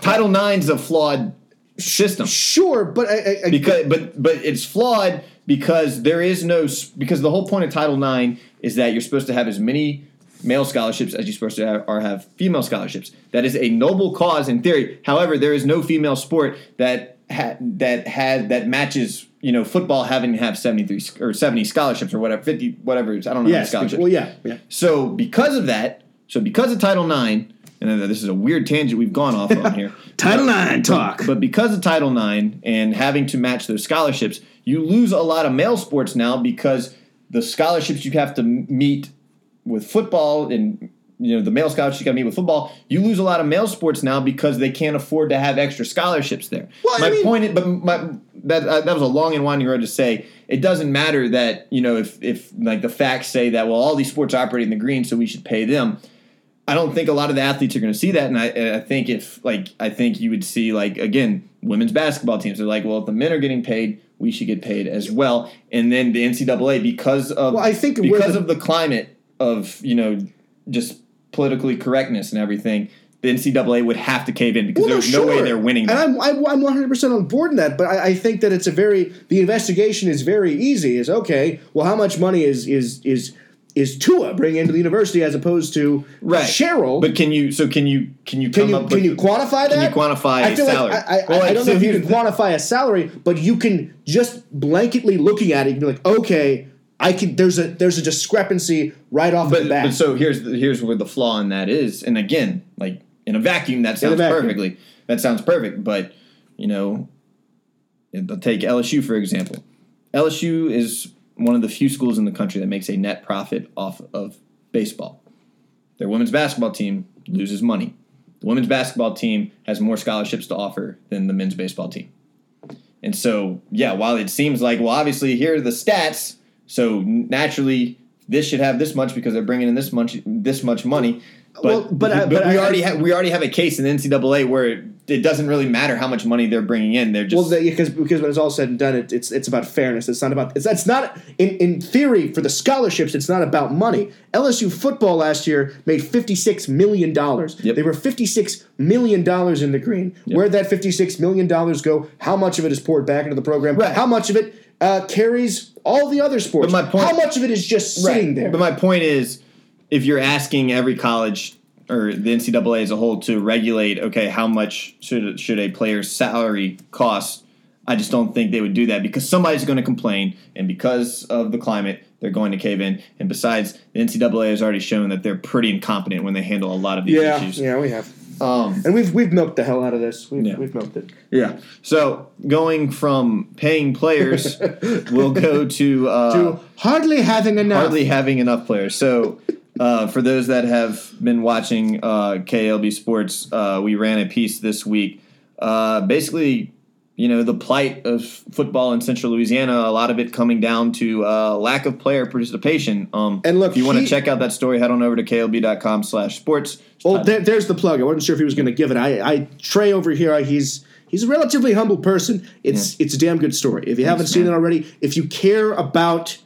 title nine's a flawed system. Sure, but I, I, I because but but it's flawed because there is no because the whole point of Title IX is that you're supposed to have as many male scholarships as you're supposed to have, or have female scholarships. That is a noble cause in theory. However, there is no female sport that ha- that had that matches you know football having to have 73 or 70 scholarships or whatever 50 whatever it is. I don't know Yes. scholarships. Well, yeah, yeah. So because of that, so because of Title IX, and this is a weird tangent we've gone off on here. Title IX talk. But because of Title IX and having to match those scholarships, you lose a lot of male sports now because the scholarships you have to meet with football and you know the male scholarships you got to meet with football. You lose a lot of male sports now because they can't afford to have extra scholarships there. Well, I my mean- point, is, but my that uh, that was a long and winding road to say it doesn't matter that you know if if like the facts say that well all these sports operate in the green so we should pay them. I don't think a lot of the athletes are going to see that, and I, and I think if like I think you would see like again women's basketball teams are like, well, if the men are getting paid, we should get paid as well, and then the NCAA because of Well, I think because the- of the climate of you know just politically correctness and everything, the NCAA would have to cave in because Well, there's no way they're winning. And that. I'm, I'm, I'm 100% on board in that, but I, I think that it's a very, the investigation is very easy. Is okay, well, how much money is, is, is, is Tua bringing into the university as opposed to right, Cheryl? But can you? So can you? Can you can you, can with, you quantify that? Can you quantify I a salary? Like I, I, Well, I don't so know if you can quantify a salary, but you can just blanketly looking at it, you can be like, okay, I can. There's a there's a discrepancy right off But, the bat. but so here's the, here's where the flaw in that is, and again, like in a vacuum, that sounds vacuum. perfectly. That sounds perfect, but you know, I'll take LSU for example. LSU is one of the few schools in the country that makes a net profit off of baseball. Their women's basketball team loses money. The women's basketball team has more scholarships to offer than the men's baseball team. And so, yeah, while it seems like, well, obviously here are the stats, so naturally this should have this much because they're bringing in this much this much money. But Well, but I- but we I- already have we already have a case in the NCAA where it, it doesn't really matter how much money they're bringing in. They're just Well, because because when it's all said and done, it, it's it's about fairness. It's not about it's that's not in in theory for the scholarships. It's not about money. LSU football last year made fifty six million dollars. Yep. They were fifty six million dollars in the green. Where'd that fifty six million dollars go? How much of it is poured back into the program? Right. How much of it uh, carries all the other sports? But my point- How much of it is just sitting there? But my point is, if you're asking every college or the NCAA as a whole to regulate, okay, how much should should a player's salary cost? I just don't think they would do that because somebody's going to complain, and because of the climate, they're going to cave in. And besides, the NCAA has already shown that they're pretty incompetent when they handle a lot of these yeah, issues. yeah, we have, Um, and we've we've milked the hell out of this. We've, Yeah. we've milked it. yeah. So going from paying players, we'll go to uh, to hardly having enough. hardly having enough players. So, uh, for those that have been watching uh, KLB Sports, uh, we ran a piece this week. Uh, basically, you know, the plight of football in Central Louisiana. A lot of it coming down to uh, lack of player participation. Um, And look, if you want to check out that story, head on over to klb.com slash sports. Well, there, there's the plug. I wasn't sure if he was going to give it. I, I Trey over here. I, he's he's a relatively humble person. It's it's a damn good story. If you haven't seen man. it already, if you care about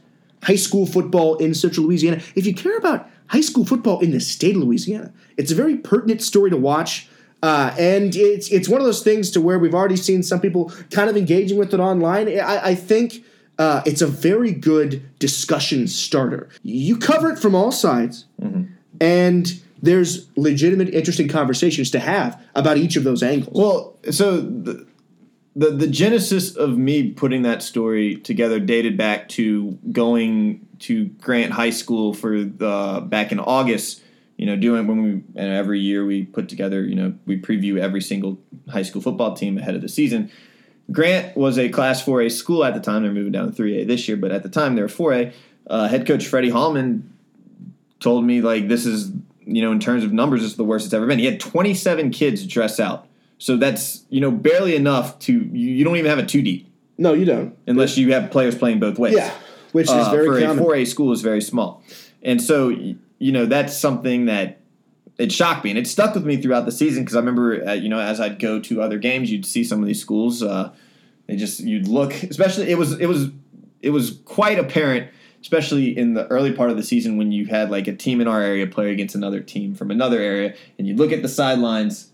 high school football in Central Louisiana, if you care about high school football in the state of Louisiana, it's a very pertinent story to watch. Uh, and it's it's one of those things to where we've already seen some people kind of engaging with it online. I, I think uh, it's a very good discussion starter. You cover it from all sides and there's legitimate, interesting conversations to have about each of those angles. Well, so the, the the genesis of me putting that story together dated back to going to Grant High School for the back in August. You know, doing when we every year we put together. You know, we preview every single high school football team ahead of the season. Grant was a Class 4A school at the time. They're moving down to 3A this year, but at the time they were 4A. Uh, head coach Freddie Hallman told me like this is you know in terms of numbers this is the worst it's ever been. He had 27 kids dress out, so that's you know barely enough to you, you don't even have a two deep no, you don't. unless you have players playing both ways. Yeah, which is Uh, very for common. a 4A school is very small, and so you know that's something that it shocked me and it stuck with me throughout the season because I remember uh, you know as I'd go to other games you'd see some of these schools uh, they just you'd look especially it was it was it was quite apparent especially in the early part of the season when you had like a team in our area play against another team from another area and you look at the sidelines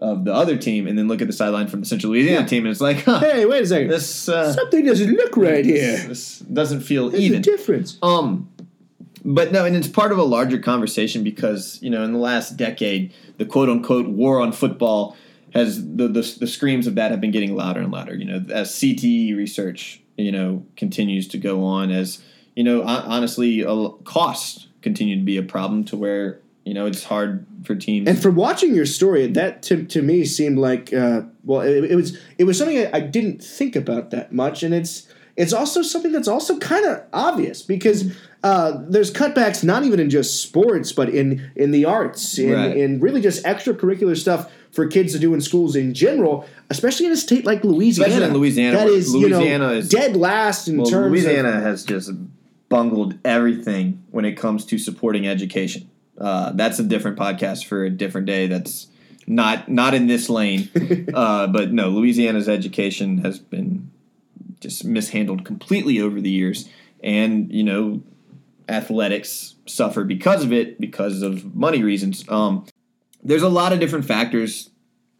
of the other team and then look at the sideline from the Central Louisiana Yeah. team and it's like huh, hey, wait a second. this uh, Something doesn't look right here. this doesn't feel There's even difference. um, but no, and it's part of a larger conversation because you know in the last decade, the quote unquote war on football has the, the the screams of that have been getting louder and louder. You know, as CTE research you know continues to go on, as you know, honestly, costs continue to be a problem to where you know it's hard for teams. And for watching your story, that to, to me seemed like uh, well, it, it, was it was something I, I, didn't think about that much, and it's it's also something that's also kind of obvious because uh, there's cutbacks not even in just sports, but in in the arts, in, right. in really just extracurricular stuff for kids to do in schools in general, especially in a state like Louisiana. Especially in Louisiana, that is Louisiana you know, is dead last in well, terms. Louisiana of, has just bungled everything when it comes to supporting education. Uh, that's a different podcast for a different day. That's not not in this lane. uh, but no, Louisiana's education has been just mishandled completely over the years, and you know, athletics suffer because of it because of money reasons. Um, there's a lot of different factors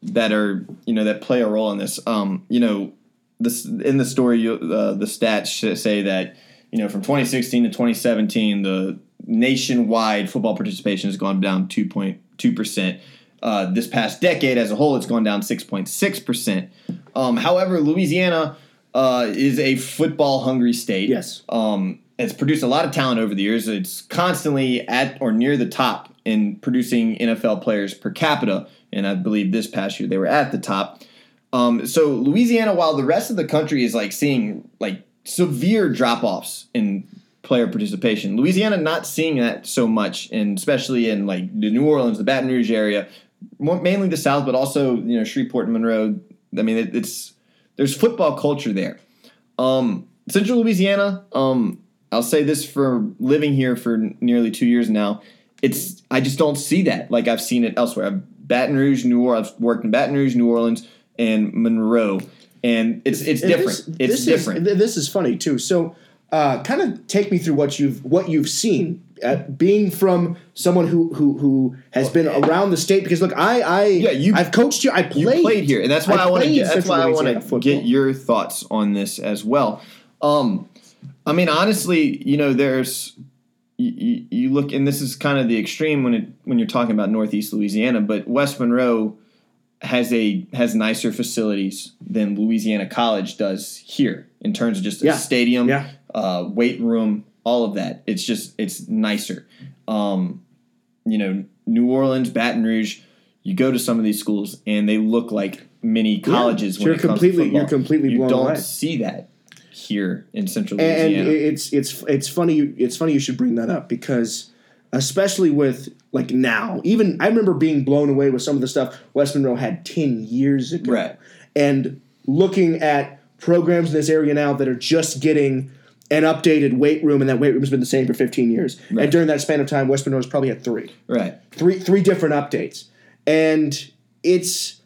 that are you know that play a role in this. Um, you know, this in the story, uh, the stats say that you know, from 2016 to 2017, the nationwide football participation has gone down 2.2 percent. Uh, this past decade, as a whole, it's gone down 6.6 percent. Um, however, Louisiana uh, is a football hungry state. Yes. Um, it's produced a lot of talent over the years. It's constantly at or near the top in producing NFL players per capita, and I believe this past year they were at the top. Um, so Louisiana, while the rest of the country is like seeing like severe drop offs in player participation. Louisiana not seeing that so much, and especially in like the New Orleans, the Baton Rouge area, more, mainly the South, but also you know Shreveport and Monroe. I mean, it, it's there's football culture there. Um, Central Louisiana. Um, I'll say this for living here for nearly two years now. It's I just don't see that like I've seen it elsewhere. Baton Rouge, New Orleans. I've worked in Baton Rouge, New Orleans, and Monroe and it's it's different. This, it's this different. Is, this is funny too. So, uh, kind of take me through what you've what you've seen. Uh, being from someone who who who has been around the state, because look, I I yeah, you, I've coached you. I played, you played here, and that's why I, I want to get that's why I want to get your thoughts on this as well. Um, I mean, honestly, you know, there's you, you look, and this is kind of the extreme when it when you're talking about Northeast Louisiana, but West Monroe has a has nicer facilities than Louisiana College does here in terms of just a yeah. stadium, yeah. Uh, weight room, all of that. It's just it's nicer. Um, you know, New Orleans, Baton Rouge. You go to some of these schools and they look like mini colleges. Yeah, you're completely you're completely you don't away. see that here in Central Louisiana. And it's it's it's funny. It's funny you should bring that up because especially with like now. Even I remember being blown away with some of the stuff West Monroe had ten years ago, right? And looking at programs in this area now that are just getting an updated weight room, and that weight room's been the same for 15 years. Right. And during that span of time, West Monroe's probably had three, right? Three three different updates, and it's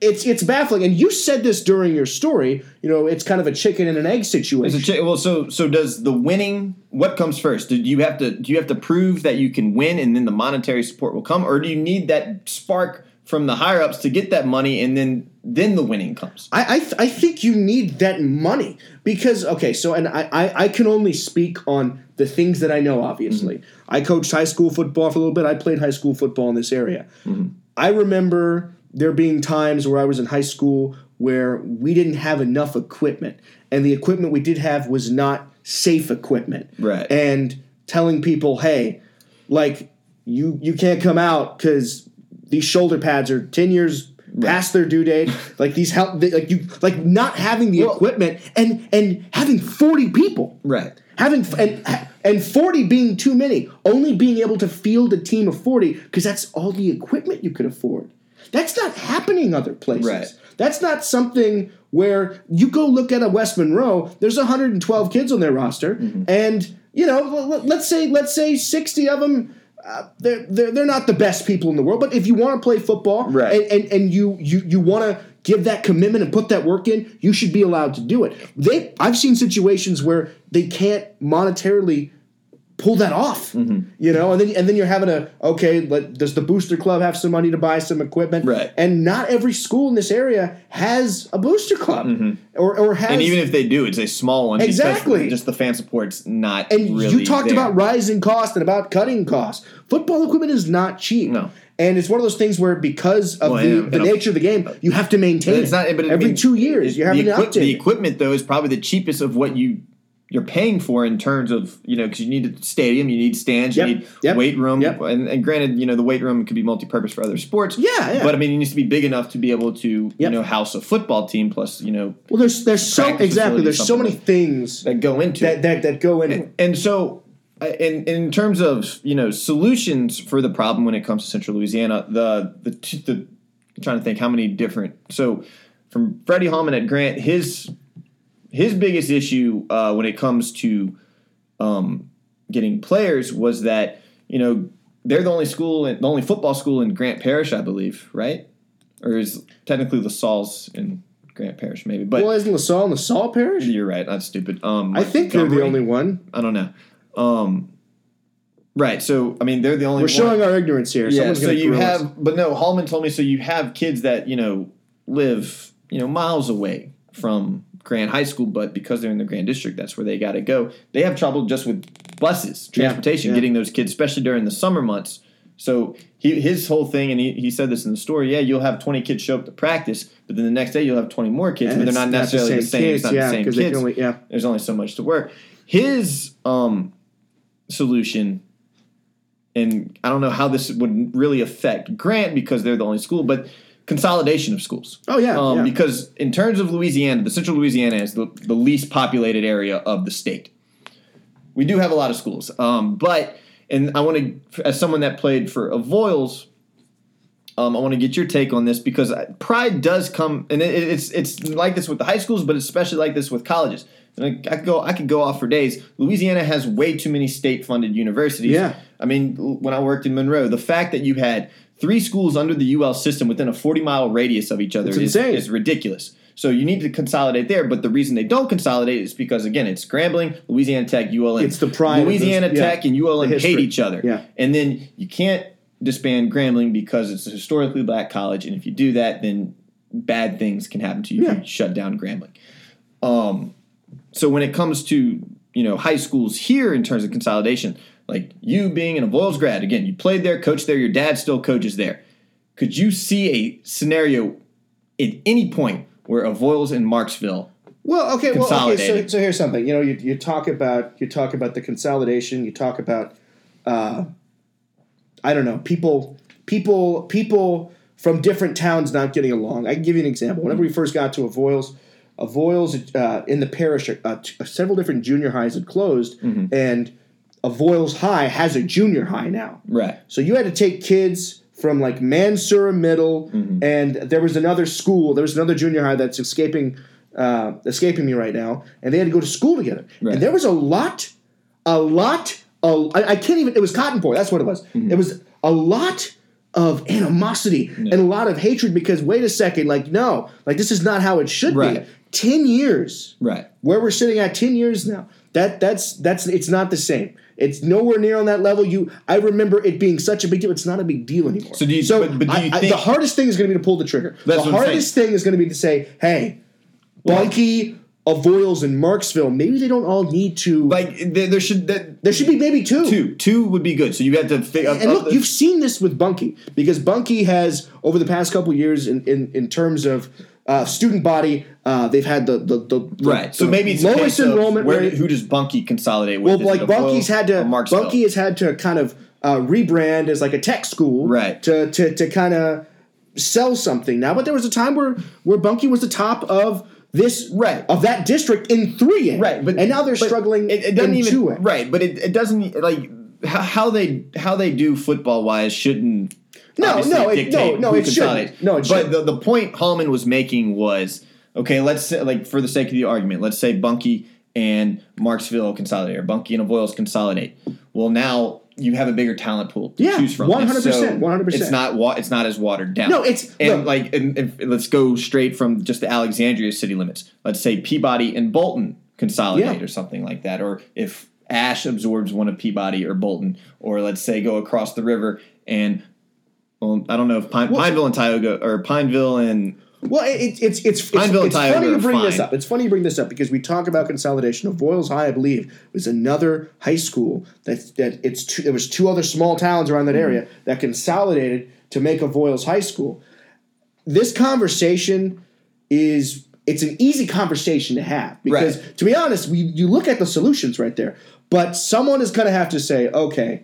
it's it's baffling. And you said this during your story. You know, it's kind of a chicken and an egg situation. Chi- well, so so does the winning? What comes first? Do you have to do you have to prove that you can win, and then the monetary support will come, or do you need that spark from the higher ups to get that money, and then then the winning comes? I I, th- I think you need that money because okay, so and I, I I can only speak on the things that I know. Obviously, mm-hmm. I coached high school football for a little bit. I played high school football in this area. Mm-hmm. I remember there being times where I was in high school where we didn't have enough equipment, and the equipment we did have was not safe equipment. Right. And telling people, hey, like you you can't come out because these shoulder pads are ten years right. past their due date. like these help, like you like not having the well, equipment and and having forty people. Right. Having and and 40 being too many, only being able to field a team of 40 because that's all the equipment you could afford. That's not happening other places. Right. That's not something where you go look at a West Monroe. There's 112 kids on their roster, mm-hmm. and you know, let's say let's say 60 of them. Uh, they're, they're they're not the best people in the world, but if you want to play football right. and, and, and you you you want to give that commitment and put that work in, you should be allowed to do it. They I've seen situations where they can't monetarily pull that off. Mm-hmm. You know, and then and then you're having a okay. Let, does the booster club have some money to buy some equipment? Right. And not every school in this area has a booster club, or or has. Mm-hmm. And even if they do, it's a small one. Exactly. Just the fan support's not and really you talked there. about rising cost and about cutting costs. Football equipment is not cheap. No. And it's one of those things where because of Well, the, and- the nature of the game, you have to maintain it's not. But I every mean, two years. You're the having to update. The equipment though is probably the cheapest of what you you're paying for in terms of you know because you need a stadium, you need stands, Yep, you need yep, weight room, yep. and, and granted, you know the weight room could be multi-purpose for other sports. Yeah, yeah. But I mean, it needs to be big enough to be able to you know house a football team plus you know Well, there's there's so exactly there's so many things that go into that, that that go in. And so, uh, in in terms of you know solutions for the problem when it comes to Central Louisiana, the the the I'm trying to think how many different. So, from Freddie Hallman at Grant, his his biggest issue uh, when it comes to um, getting players was that you know they're the only school, in, the only football school in Grant Parish, I believe, right? Or is technically LaSalle's in Grant Parish, maybe? But well, isn't LaSalle in LaSalle Parish? you're right. That's stupid. Um, I think they're the only one. I don't know. Um, right. So I mean, they're the only. We're one. showing our ignorance here. Yeah. Someone's So you grill us. have, but no. Hallman told me. So you have kids that you know live you know miles away from Grant High School, but because they're in the Grant District, that's where they got to go. They have trouble just with buses, transportation, yeah. getting those kids, especially during the summer months. So he, his whole thing, and he, he said this in the story. Yeah, you'll have twenty kids show up to practice, but then the next day you'll have twenty more kids, And but they're not necessarily the same. kids, it's not yeah, the same kids only, yeah. there's only so much to work. His um, solution, and I don't know how this would really affect Grant because they're the only school, but consolidation of schools. Oh, yeah, um, yeah. because in terms of Louisiana, the Central Louisiana is the, the least populated area of the state. We do have a lot of schools, um, but and I want to, as someone that played for Avoyelles, um, I want to get your take on this because pride does come, and it, it's it's like this with the high schools, but especially like this with colleges. And I, I could go I could go off for days. Louisiana has way too many state funded universities. Yeah. I mean, when I worked in Monroe, the fact that you had three schools under the UL system within a forty mile radius of each other It's is, insane. is ridiculous. So you need to consolidate there, but the reason they don't consolidate is because again, it's Grambling. Louisiana Tech, ULM. It's the pride Louisiana those- yeah, Tech and ULM hate each other. Yeah. And then you can't disband Grambling because it's a historically black college, and if you do that, then bad things can happen to you if Yeah. you shut down Grambling. Um, so when it comes to you know high schools here in terms of consolidation, like you being an Avoyelles grad, again, you played there, coached there, your dad still coaches there. Could you see a scenario at any point where Avoyelles and Marksville? Well, okay, well, okay. So, so here's something. You know, you, you talk about you talk about the consolidation. You talk about, uh, I don't know, people, people, people from different towns not getting along. I can give you an example. Whenever we first got to Avoyelles, Avoyelles uh, in the parish, uh, t- several different junior highs had closed, and Avoyelles High has a junior high now. Right. So you had to take kids from like Mansura Middle, Mm-hmm. and there was another school. There was another junior high that's escaping, uh, escaping me right now, and they had to go to school together. Right. And there was a lot, a lot. Of, I, I can't even. It was Cottonport. That's what it was. Mm-hmm. It was a lot of animosity and a lot of hatred because wait a second, like no, like this is not how it should Right. be. Ten years Right. where we're sitting at 10 years now that that's that's it's not the same. It's nowhere near on that level. You i remember it being such a big deal. It's not a big deal anymore. So do you- so but- but do you I- I- the hardest thing is going to be to pull the trigger. That's the hardest thing is going to be to say hey bunkie avoyelles and marksville maybe they don't all need to Like there, there should that, there should be maybe two. Two. Two would be good. So you have to figure. Uh, and uh, look, you've seen this with Bunkie because Bunkie has over the past couple years, in, in, in terms of uh, student body, uh, they've had the the, the, the right. So the maybe it's lowest enrollment where, rate. Who does Bunkie consolidate with? Well, like Bunkie's had to? Bunkie has had to kind of uh, rebrand as like a tech school, Right. To to to kind of sell something now. But there was a time where where Bunkie was the top of this Right. of that district in three A, right, but and now they're struggling It, it doesn't in even right, but it, it doesn't like how, how they how they do football wise shouldn't. No, no, it- no, no, it shouldn't. No, it But shouldn't. the, the point Hallman was making was okay. Let's say, like for the sake of the argument, let's say Bunkie and Marksville consolidate, or Bunkie and Avoyelles consolidate. Well, now you have a bigger talent pool to Yeah, choose from. 100%, 100%. It's not wa- it's not as watered down. No, it's- and look. like and, if, let's go straight from just the Alexandria city limits. Let's say Peabody and Bolton consolidate Yeah. or something like that, or if Ash absorbs one of Peabody or Bolton, or let's say go across the river and well, I don't know if Pine, Well- Pineville and Tioga or Pineville and Well, it, it's it's it's, Pineville and it's funny you bring this up. It's funny you bring this up because we talk about consolidation of Voiles High. I believe was another high school that that it's two, there was two other small towns around Mm-hmm. that area that consolidated to make Avoyelles High School. This conversation is it's an easy conversation to have because Right. to be honest, we you look at the solutions right there, but someone is going to have to say, okay,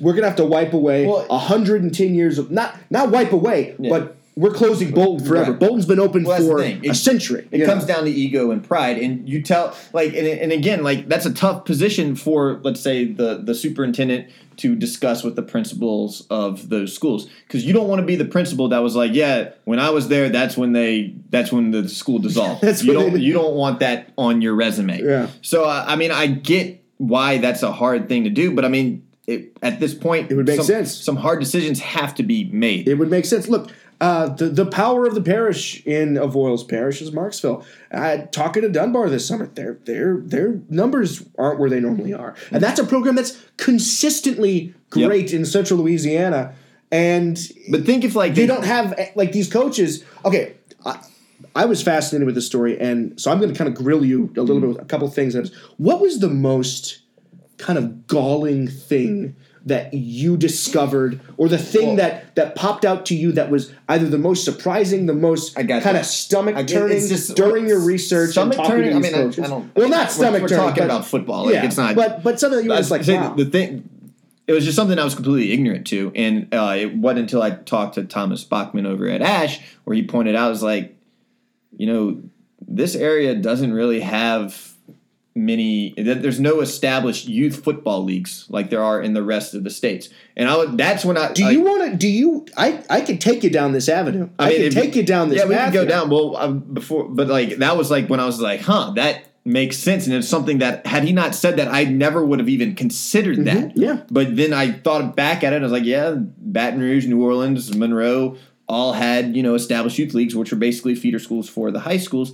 we're going to have to wipe away Well- 110 years of not not wipe away, Yeah. but we're closing Bolton forever. Right. Bolton's been open Well, for the a It- century. It comes know? down to ego and pride, and you tell like, and, and again, like that's a tough position for, let's say, the the superintendent to discuss with the principals of those schools because you don't want to be the principal that was like, yeah, when I was there, that's when they, that's when the school dissolved. That's you don't, you don't want that on your resume. Yeah. So uh, I mean, I get why that's a hard thing to do, but I mean, it, at this point, It would make some, sense. Some hard decisions have to be made. It would make sense. Look, uh, the the power of the parish in Avoyelles Parish is Marksville. Uh, talking to Dunbar this summer, their their their numbers aren't where they normally are, and that's a program that's consistently Yep. great in Central Louisiana. And but think if like they don't have eh, like these coaches. Okay, I, I was fascinated with this story, and so I'm going to kind of grill you a little bit with a couple things. What was the most kind of galling thing that you discovered, or the thing that that popped out to you that was either the most surprising, the most I kind of stomach I turning just- during your research? Stomach turning. I mean, I? I don't. Well, not we're- stomach We're turning. talking but- about football. Like yeah, it's not. But but something that you were just like, say wow. the thing. It was just something I was completely ignorant to, and uh, it wasn't until I talked to Thomas Bachman over at Ash where he pointed out, was like, you know, this area doesn't really have many. There's no established youth football leagues like there are in the rest of the states, and I would, that's when I do you want to? Do you? I I could take you down this avenue. I, mean, can if- take you down this. Yeah, we could go down. Well, um, before, but like that was like when I was like, huh, that makes sense, and it's something that had he not said that, I never would have even considered that. Mm-hmm. yeah. But then I thought back at it, I was like, yeah, Baton Rouge, New Orleans, Monroe, all had you know established youth leagues, which are basically feeder schools for the high schools.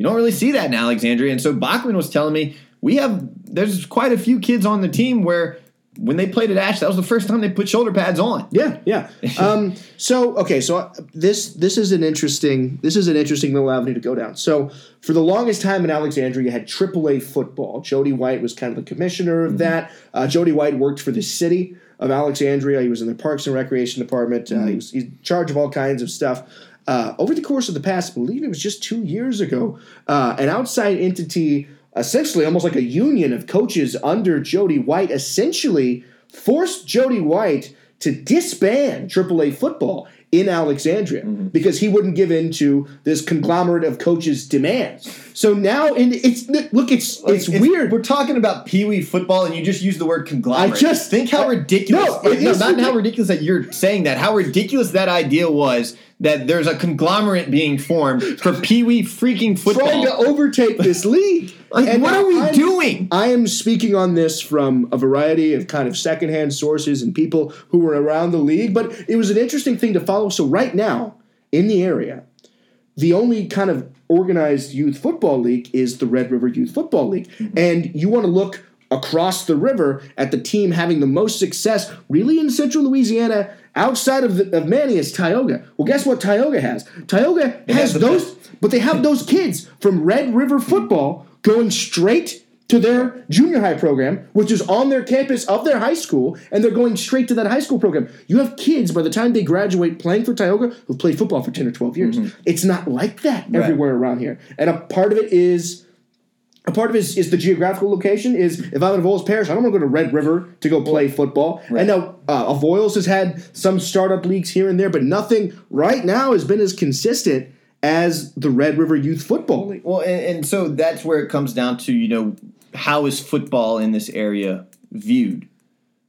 You don't really see that in Alexandria, and so Bachman was telling me we have there's quite a few kids on the team where when they played at Ash, that was the first time they put shoulder pads on. Yeah, yeah. Um, so okay, so this this is an interesting this is an interesting little avenue to go down. So for the longest time in Alexandria, you had AAA football. Jody White was kind of the commissioner of that. Uh, Jody White worked for the city of Alexandria. He was in the Parks and Recreation Department. Uh, he was he's in charge of all kinds of stuff. Uh, over the course of the past, I believe it was just two years ago, uh, an outside entity, essentially almost like a union of coaches under Jody White, essentially forced Jody White to disband AAA football in Alexandria because he wouldn't give in to this conglomerate of coaches' demands. So now, and it's look, it's it's, weird. We're talking about Pee Wee football, and you just use the word conglomerate. I just- think how ridiculous. No, it no, is not how ridiculous that you're saying that. How ridiculous that idea was that there's a conglomerate being formed for Pee Wee freaking football. trying to overtake this league. Like, And what are we I'm- doing? I am speaking on this from a variety of kind of secondhand sources and people who were around the league, but it was an interesting thing to follow. So right now in the area, the only kind of organized youth football league is the Red River Youth Football League. And you want to look across the river at the team having the most success really in central Louisiana outside of, the, of Many is Tioga. Well, guess what Tioga has? Tioga has has those, but they have those kids from Red River football going straight to their junior high program, which is on their campus of their high school, and they're going straight to that high school program. You have kids by the time they graduate playing for Tioga who've played football for 10 or 12 years. It's not like that everywhere around here. And a part of it is a part of it is, is the geographical location. Is if I'm in Avoyelles Parish, I don't want to go to Red River to go play football. And now uh, Avoyelles has had some startup leagues here and there, but nothing right now has been as consistent as the Red River Youth Football League. Well, and, and so that's where it comes down to, you know, how is football in this area viewed?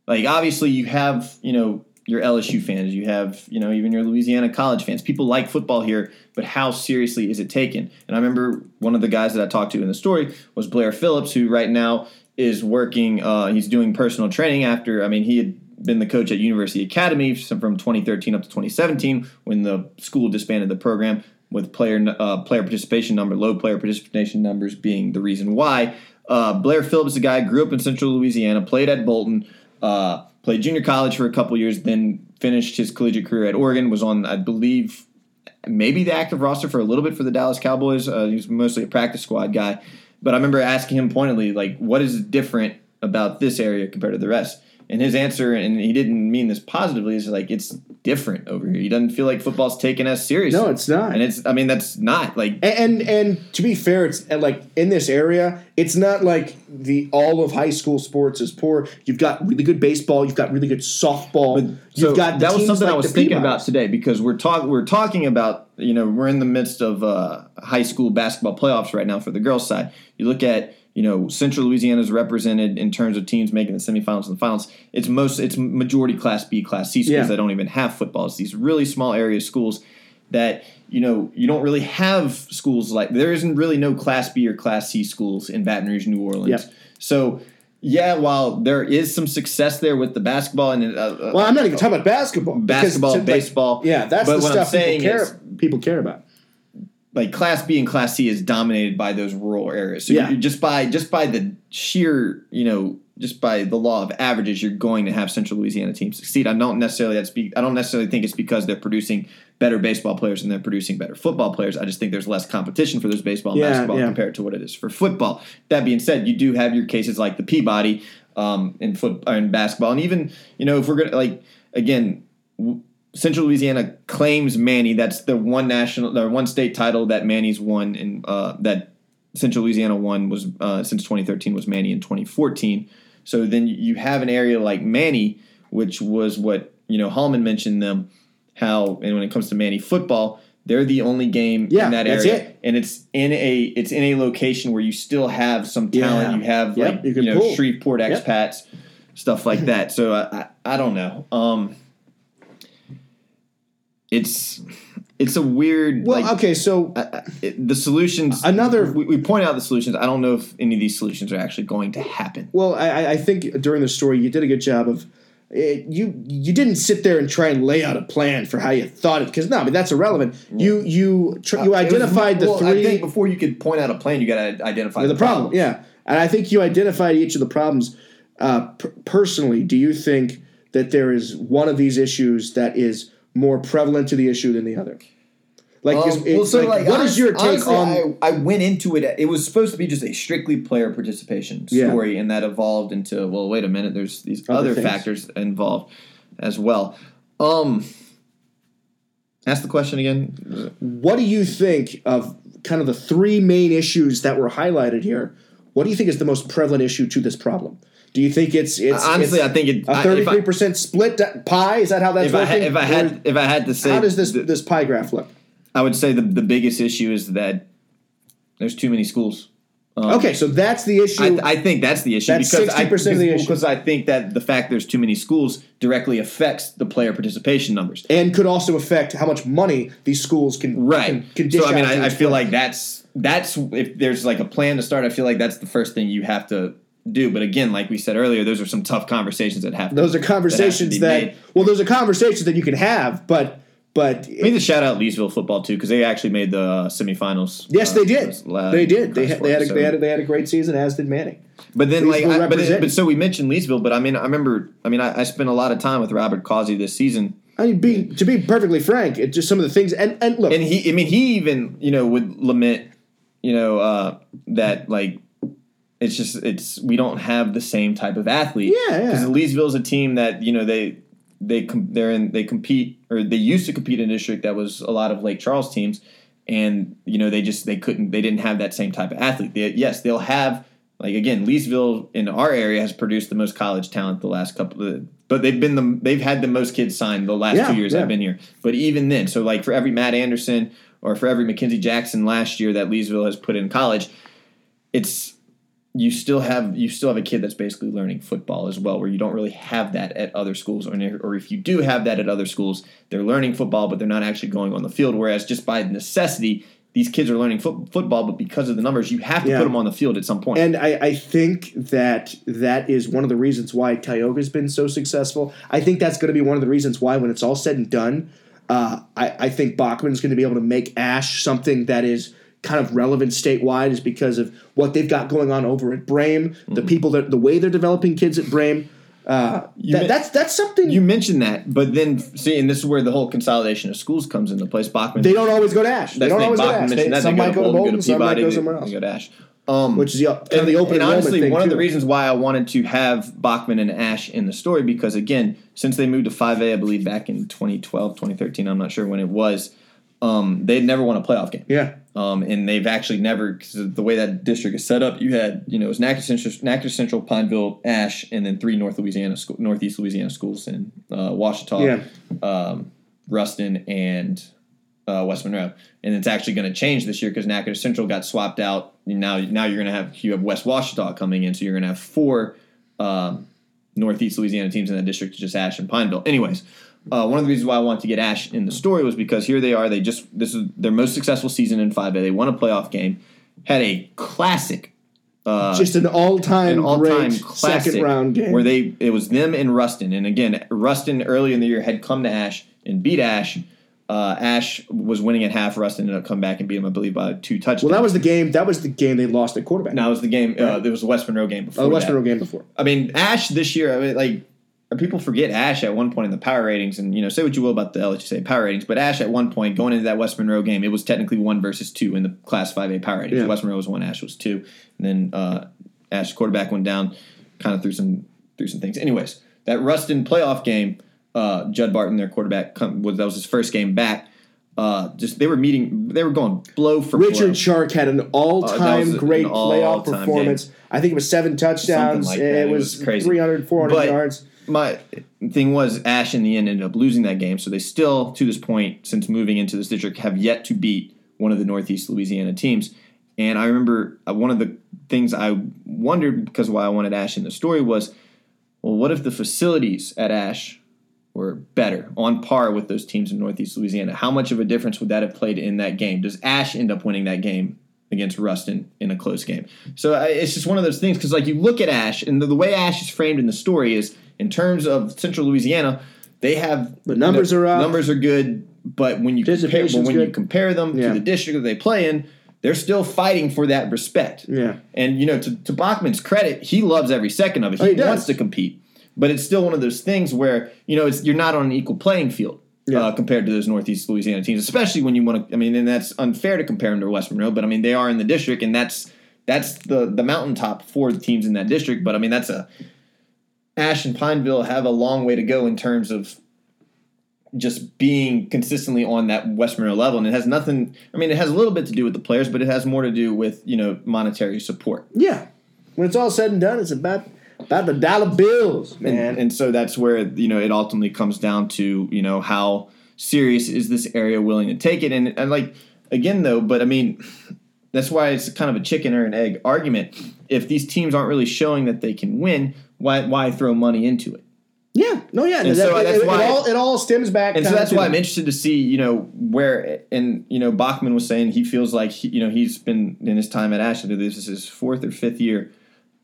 Like, obviously, you have, you know, your LSU fans, you have, you know, even your Louisiana college fans. People like football here, but how seriously is it taken? And I remember one of the guys that I talked to in the story was Blair Phillips, who right now is working, uh, he's doing personal training after, I mean, he had been the coach at University Academy from 2013 up to 2017 when the school disbanded the program. with player uh, player participation number, low player participation numbers being the reason why. Uh, Blair Phillips, a guy grew up in Central Louisiana, played at Bolton, uh, played junior college for a couple years, then finished his collegiate career at Oregon. Was on, I believe, maybe the active roster for a little bit for the Dallas Cowboys. Uh, he was mostly a practice squad guy, but I remember asking him pointedly, like, what is different about this area compared to the rest? And his answer, and he didn't mean this positively, is like it's different over here. He doesn't feel like football's taken as seriously. No, it's not. And it's, I mean, that's not like. And, and and to be fair, it's like in this area, it's not like the all of high school sports is poor. You've got really good baseball. You've got really good softball. So you've got the that was something I was thinking Peabodys. about today because we're talking we're talking about you know we're in the midst of uh, high school basketball playoffs right now for the girls side. You look at you know Central Louisiana is represented in terms of teams making the semifinals and the finals. It's most it's majority Class B, Class C schools Yeah. that don't even have football. It's these really small area schools that you know you don't really have schools like there isn't really no Class B or Class C schools in Baton Rouge, New Orleans. So. Yeah, while there is some success there with the basketball and uh, Well, I'm not even talking about basketball. Basketball, to- like, baseball. yeah, that's But the stuff people care people care about. Like Class B and Class C is dominated by those rural areas. So Yeah. just by just by the sheer, you know, just by the law of averages, you're going to have Central Louisiana teams succeed. I don't necessarily that's be, I don't necessarily think it's because they're producing better baseball players and they're producing better football players. I just think there's less competition for those baseball and Yeah, basketball yeah. compared to what it is for football. That being said, you do have your cases like the Peabody um, in foot in basketball, and even you know if we're gonna like again. w- Central Louisiana claims Many. That's the one national, the one state title that Many's won, and uh, that Central Louisiana won was uh, since 2013 was Many in 2014. So then you have an area like Many, which was what you know Hallman mentioned them how, and when it comes to Many football, they're the only game Yeah, in that area, it. and it's in a it's in a location where you still have some talent. Yeah. You have Yep, like you you, know pull. Shreveport Yep. expats, stuff like that. So I, I I don't know. Um, it's it's a weird Well, like, okay, so I- I- it- the solutions. Another- we, we point out the solutions. I don't know if any of these solutions are actually going to happen. well, I- I, think during the story you did a good job of it, you you didn't sit there and try and lay out a plan for how you thought it because no, I mean that's irrelevant. You you tr- you Uh, It was- identified the well, three I think before you could point out a plan, you got to identify the, the, problem. Yeah, and I think you identified each of the problems. Uh, per- personally, do you think that there is one of these issues that is more prevalent to the issue than the other? Like, Um, well, so like, like, what is honest- your take honestly, on? I, I went into it. It was supposed to be just a strictly player participation Yeah. story, and that evolved into well, wait a minute. There's these Other other, factors involved as well. Um, ask the question again. What do you think of kind of the three main issues that were highlighted here? What do you think is the most prevalent issue to this problem? Do you think it's it's Honestly, it's I think it. a I- thirty I- three percent split pie? Is that how that's If I, working? had, if I Or had if I had to say, how does this the- this pie graph look? I would say the the biggest issue is that there's too many schools. Um, Okay, so that's the issue. I, I think that's the issue That's because I, 60% of the issue. because I think that the fact there's too many schools directly affects the player participation numbers. and could also affect how much money these schools can Right. Can, can dish so I mean, I, I feel like that's that's if there's like a plan to start. I feel like that's the first thing you have to do. But again, like we said earlier, those are some tough conversations that have. To, those are that conversations that, made. well, those are conversations that you can have, but but I mean, to shout out Leesville football too because they actually made the uh, semifinals. yes, uh, they did. they did. They, had, they had a, so- they had a, they had a great season, as did Manning. But then, like, I, but, it, but so we mentioned Leesville, but I mean, I remember, I mean, I, I spent a lot of time with Robert Causey this season, I mean, being to be perfectly frank, it just some of the things and and look, and he, I mean, he even, you know, would lament, you know, uh, that like it's just it's we don't have the same type of athlete. Yeah, yeah. Because Leesville is a team that you know they they com- they're in they compete or they used to compete in a district that was a lot of Lake Charles teams, and you know they just they couldn't they didn't have that same type of athlete. They, yes, they'll have like again Leesville in our area has produced the most college talent the last couple of. But they've been the they've had the most kids signed the last Yeah, two years yeah. I've been here. But even then, so like for every Matt Anderson or for every Mackenzie Jackson last year that Leesville has put in college, it's you still have you still have a kid that's basically learning football as well, where you don't really have that at other schools, or or if you do have that at other schools, they're learning football, but they're not actually going on the field. Whereas just by necessity, these kids are learning foot, football, but because of the numbers, you have to Yeah. put them on the field at some point. And I, I think that that is one of the reasons why Tioga's been so successful. I think that's going to be one of the reasons why, when it's all said and done, Uh, I, I think Bachman's going to be able to make Ash something that is kind of relevant statewide, is because of what they've got going on over at Brame, the people that the way they're developing kids at Brame. Uh, that, that's that's something You mentioned that, but then see, and this is where the whole consolidation of schools comes into place. Bachman, they don't always go to Ash. They don't the always thing, go to Ash. They, some they might go to Bolton, some might go somewhere they else. go to Ash. Um, Which is the, kind of and, the open and honestly, thing one of the reasons why I wanted to have Bachman and Ash in the story because again, since they moved to 5A, I believe back in 2012, 2013, I'm not sure when it was, um, they'd never won a playoff game. Yeah. Um, and they've actually never, cause the way that district is set up, you had, you know, it was Natchitoches Central, Natchitoches Central Pineville, Ash, and then three North Louisiana, school, Northeast Louisiana schools in uh, Ouachita, Yeah. um, Ruston, and uh, West Monroe. And it's actually going to change this year because Natchitoches Central got swapped out. Now, now you're going to have you have West Ouachita coming in, so you're going to have four um, Northeast Louisiana teams in that district, just Ash and Pineville. Anyways, uh, one of the reasons why I wanted to get Ash in the story was because here they are. They just this is their most successful season in 5A. They won a playoff game, had a classic uh, Just an all-time, all-time classic second round game. where they it was them and Ruston. And again, Ruston early in the year had come to Ash and beat Ash. Uh, Ash was winning at half. Ruston ended up coming back and beat him, I believe, by two touchdowns. well, that was the game. That was the game they lost at quarterback. now it was the game. Uh, Right. there was the West Monroe game before. oh, the West. Monroe game before. I mean, Ash this year, I mean, like people forget Ash at one point in the power ratings, and you know, say what you will about the LHSA power ratings, but Ash at one point going into that West Monroe game, it was technically one versus two in the Class Five A power ratings. Yeah. West Monroe was one, Ash was two, and then uh, Ash quarterback went down, kind of through some through some things. Anyways, that Ruston playoff game, uh, Judd Barton, their quarterback, come, was that was his first game back. Uh, just they were meeting, they were going blow for blow. Richard Shark had an all-time was an great playoff all-time performance. I think it was seven touchdowns. like it, that. It was, was crazy. 300, 400 But- yards. My thing was Ash in the end ended up losing that game, so they still, to this point, since moving into this district, have yet to beat one of the Northeast Louisiana teams. And I remember uh, one of the things I wondered because why I wanted Ash in the story was, well, what if the facilities at Ash were better, on par with those teams in Northeast Louisiana? How much of a difference would that have played in that game? Does Ash end up winning that game against Ruston in a close game? So it's just one of those things because, like, you look at Ash, and the, the way Ash is framed in the story is in terms of Central Louisiana, they have The numbers are up. Numbers are good, but when you compare, but when you compare them Yeah. to the district that they play in, they're still fighting for that respect. Yeah. And you know, to, to Bachman's credit, he loves every second of it. Oh, he, wants to compete, but it's still one of those things where you know it's you're not on an equal playing field Yeah. uh, compared to those Northeast Louisiana teams, especially when you want to. I mean, and that's unfair to compare them to West Monroe, but I mean they are in the district, and that's that's the the mountaintop for the teams in that district. But I mean that's a Ash and Pineville have a long way to go in terms of just being consistently on that West Monroe level, and it has nothing. I mean, it has a little bit to do with the players, but it has more to do with you know monetary support. Yeah. When it's all said and done, it's about about the dollar bills, man. and, and so that's where you know it ultimately comes down to you know how serious is this area willing to take it and, and like again though but i mean that's why it's kind of a chicken or an egg argument if these teams aren't really showing that they can win why why throw money into it yeah. No, yeah. And that- so it, that's it- it why- all, it all stems back. and so that's why I'm interested to see, you know, where and you know Bachman was saying he feels like he, you know he's been in his time at Ashland. This is his fourth or fifth year.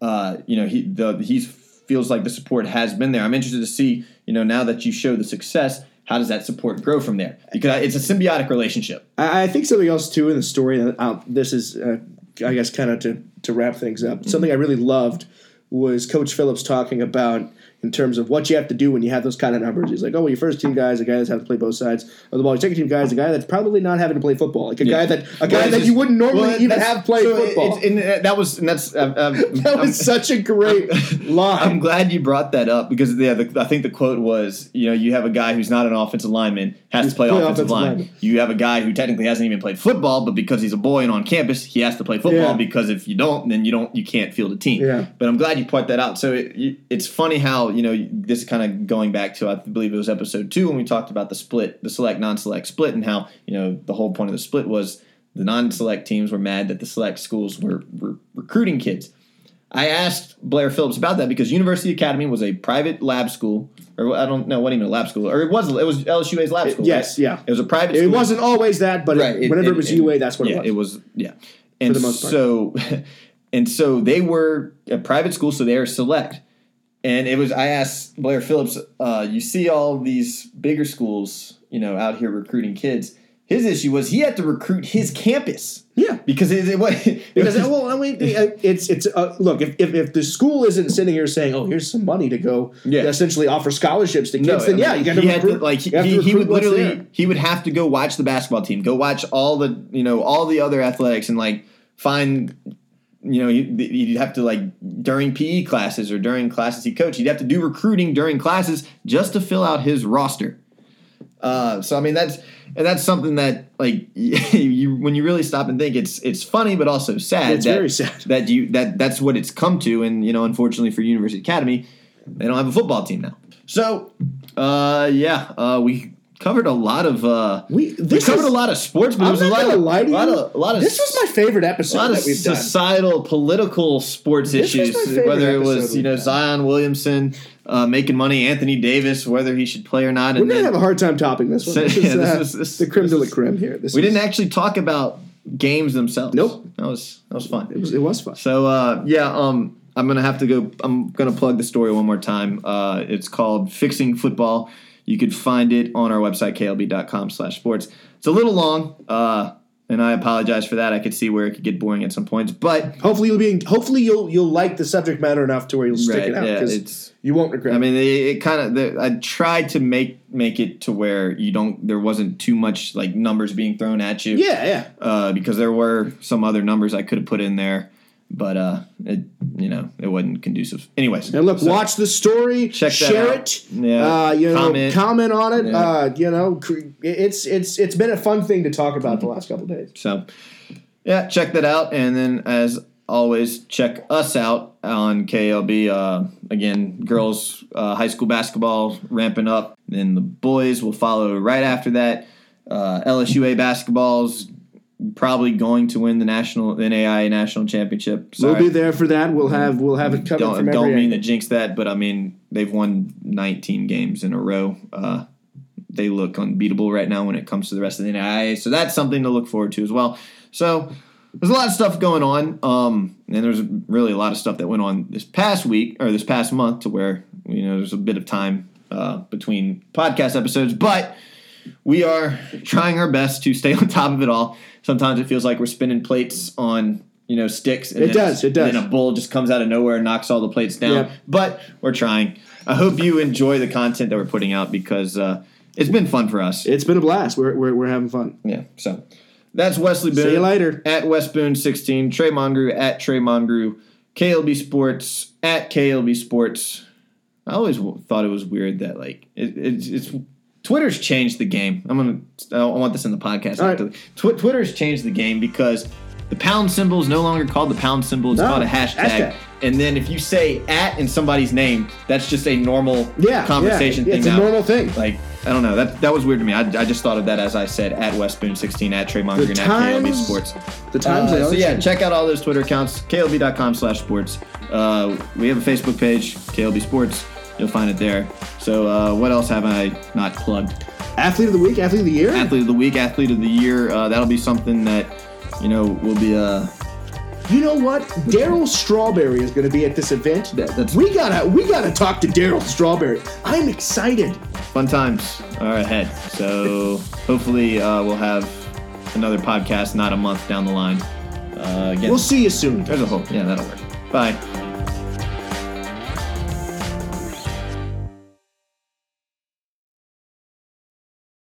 Uh, you know, he the he feels like the support has been there. I'm interested to see, you know, now that you show the success, how does that support grow from there? Because it's a symbiotic relationship. I, I think something else too in the story. uh, this is, uh, I guess, kind of to to wrap things up. Mm-hmm. Something I really loved was Coach Phillips talking about in terms of what you have to do when you have those kind of numbers. He's like, oh, well, your first team guy is a guy that's having to play both sides of the ball. Your second team guy is a guy that's probably not having to play football, like a Yeah. guy that a guy Well, that just- you wouldn't normally well, even have played so football. and uh, that was and that's uh, um, that I'm- was such a great line. I'm glad you brought that up because yeah, the, I think the quote was, you know, you have a guy who's not an offensive lineman has to play, play offensive, offensive line. You have a guy who technically hasn't even played football, but because he's a boy and on campus, he has to play football Yeah. because if you don't, then you don't, you can't field a team. Yeah. But I'm glad you point that out. So it, it's funny how you know this is kind of going back to I believe it was episode two when we talked about the split, the select non-select split, and how you know the whole point of the split was the non-select teams were mad that the select schools were, were recruiting kids. I asked Blair Phillips about that because University Academy was a private lab school, or I don't know what even a lab school, or it was it was LSUA's lab school. yes, right? yeah. it was a private. it school. wasn't always that, but right. it, whenever it, was UA, that's what yeah, it was. It was yeah. And the most part. so, and so they were a private school, so they are select. And it was I asked Blair Phillips, uh, you see all these bigger schools, you know, out here recruiting kids. His issue was he had to recruit his campus Yeah. because it, it, was- it Because was well, I mean, it's it's uh, look if, if if the school isn't sitting here saying, "Oh, here's some money to go," Yeah. essentially offer scholarships to kids, No, then I yeah, you got to recruit. to, like he, he would literally he would have to go watch the basketball team, go watch all the you know all the other athletics, and like find you know he'd have to like during PE classes or during classes he coached, he'd have to do recruiting during classes just to fill out his roster. Uh, so I mean that's and that's something that like you when you really stop and think it's it's funny but also sad. It's that, very sad. that you that that's what it's come to, and you know unfortunately for University Academy, they don't have a football team now. So uh, yeah, uh, we covered a lot of uh, We we covered is- a lot of sports, but it was a lot of, lie to lot of a lot of This was my favorite episode. a lot of that we've done. societal, political sports This was issues. Whether it was you know done. Zion Williamson uh, making money, Anthony Davis, whether he should play or not, We're and gonna then have a hard time topping this one. So, This yeah, is, this uh, is- this- the creme de la creme here. This we is- didn't actually talk about games themselves. Nope. that was that was fun. It was it was fun. So uh, yeah, um, I'm gonna have to go. I'm gonna plug the story one more time. Uh, it's called "Fixing Football." You could find it on our website klb.com slash sports. It's a little long, uh, and I apologize for that. I could see where it could get boring at some points, but Hopefully you'll be hopefully you'll you'll like the subject matter enough to where you'll stick Right, it out because it's- you won't regret. I mean, it, it kind of. I tried to make make it to where you don't. There wasn't too much like numbers being thrown at you. yeah, yeah. uh, because there were some other numbers I could have put in there, but uh, it you know it wasn't conducive. Anyways, And look, so- watch the story, Check that share out. it, Yeah. uh, you know, Comment. comment, on it. Yeah. Uh, you know, it's it's it's been a fun thing to talk about the last couple days. So, yeah, check that out, and then as always, check us out on KLB. Uh, again, girls uh, high school basketball ramping up, then the boys will follow right after that. Uh, LSUA basketball's probably going to win the national NAIA national championship. We'll be there for that. We'll have we'll have it covered don't, don't mean to jinx that, but I mean they've won 19 games in a row. Uh, they look unbeatable right now when it comes to the rest of the NAIA, so that's something to look forward to as well. So there's a lot of stuff going on, um, and there's really a lot of stuff that went on this past week or this past month to where you know there's a bit of time uh, between podcast episodes, but we are trying our best to stay on top of it all. Sometimes it feels like we're spinning plates on you know sticks. And It then- does, it does. And then a bull just comes out of nowhere and knocks all the plates down. Yep. But we're trying. I hope you enjoy the content that we're putting out because uh, it's been fun for us. It's been a blast. We're we're, we're having fun. Yeah. So that's Wesley Boone. See you later. At Wes Boone 16. Trey Mongrew at Trey Mongrew. KLB Sports at KLB Sports. I always w- thought it was weird that like it, it's, it's Twitter's changed the game. I'm gonna I want this in the podcast. Right. Tw- Twitter's changed the game because the pound symbol is no longer called the pound symbol. It's No, called a hashtag. hashtag. And then if you say at in somebody's name, that's just a normal Yeah, conversation yeah, thing It's now. a normal thing. Like I don't know that that was weird to me. I, I just thought of that as I said at Wes Boone 16 at Trey Monger and at KLB Sports. The times Uh, so yeah, change. check out all those Twitter accounts. KLB.com slash sports. Uh, we have a Facebook page, KLB Sports. You'll find it there. So uh, what else have I not plugged? athlete of the week, athlete of the year. Athlete of the week, athlete of the year. Uh, that'll be something that you know will be uh, You know what? Darryl Strawberry is going to be at this event. That- we gotta we gotta talk to Darryl Strawberry. I'm excited. fun times are ahead. So hopefully uh, we'll have another podcast not a month down the line. Uh, again, We'll see you soon. There's a hope. Yeah, that'll work. Bye.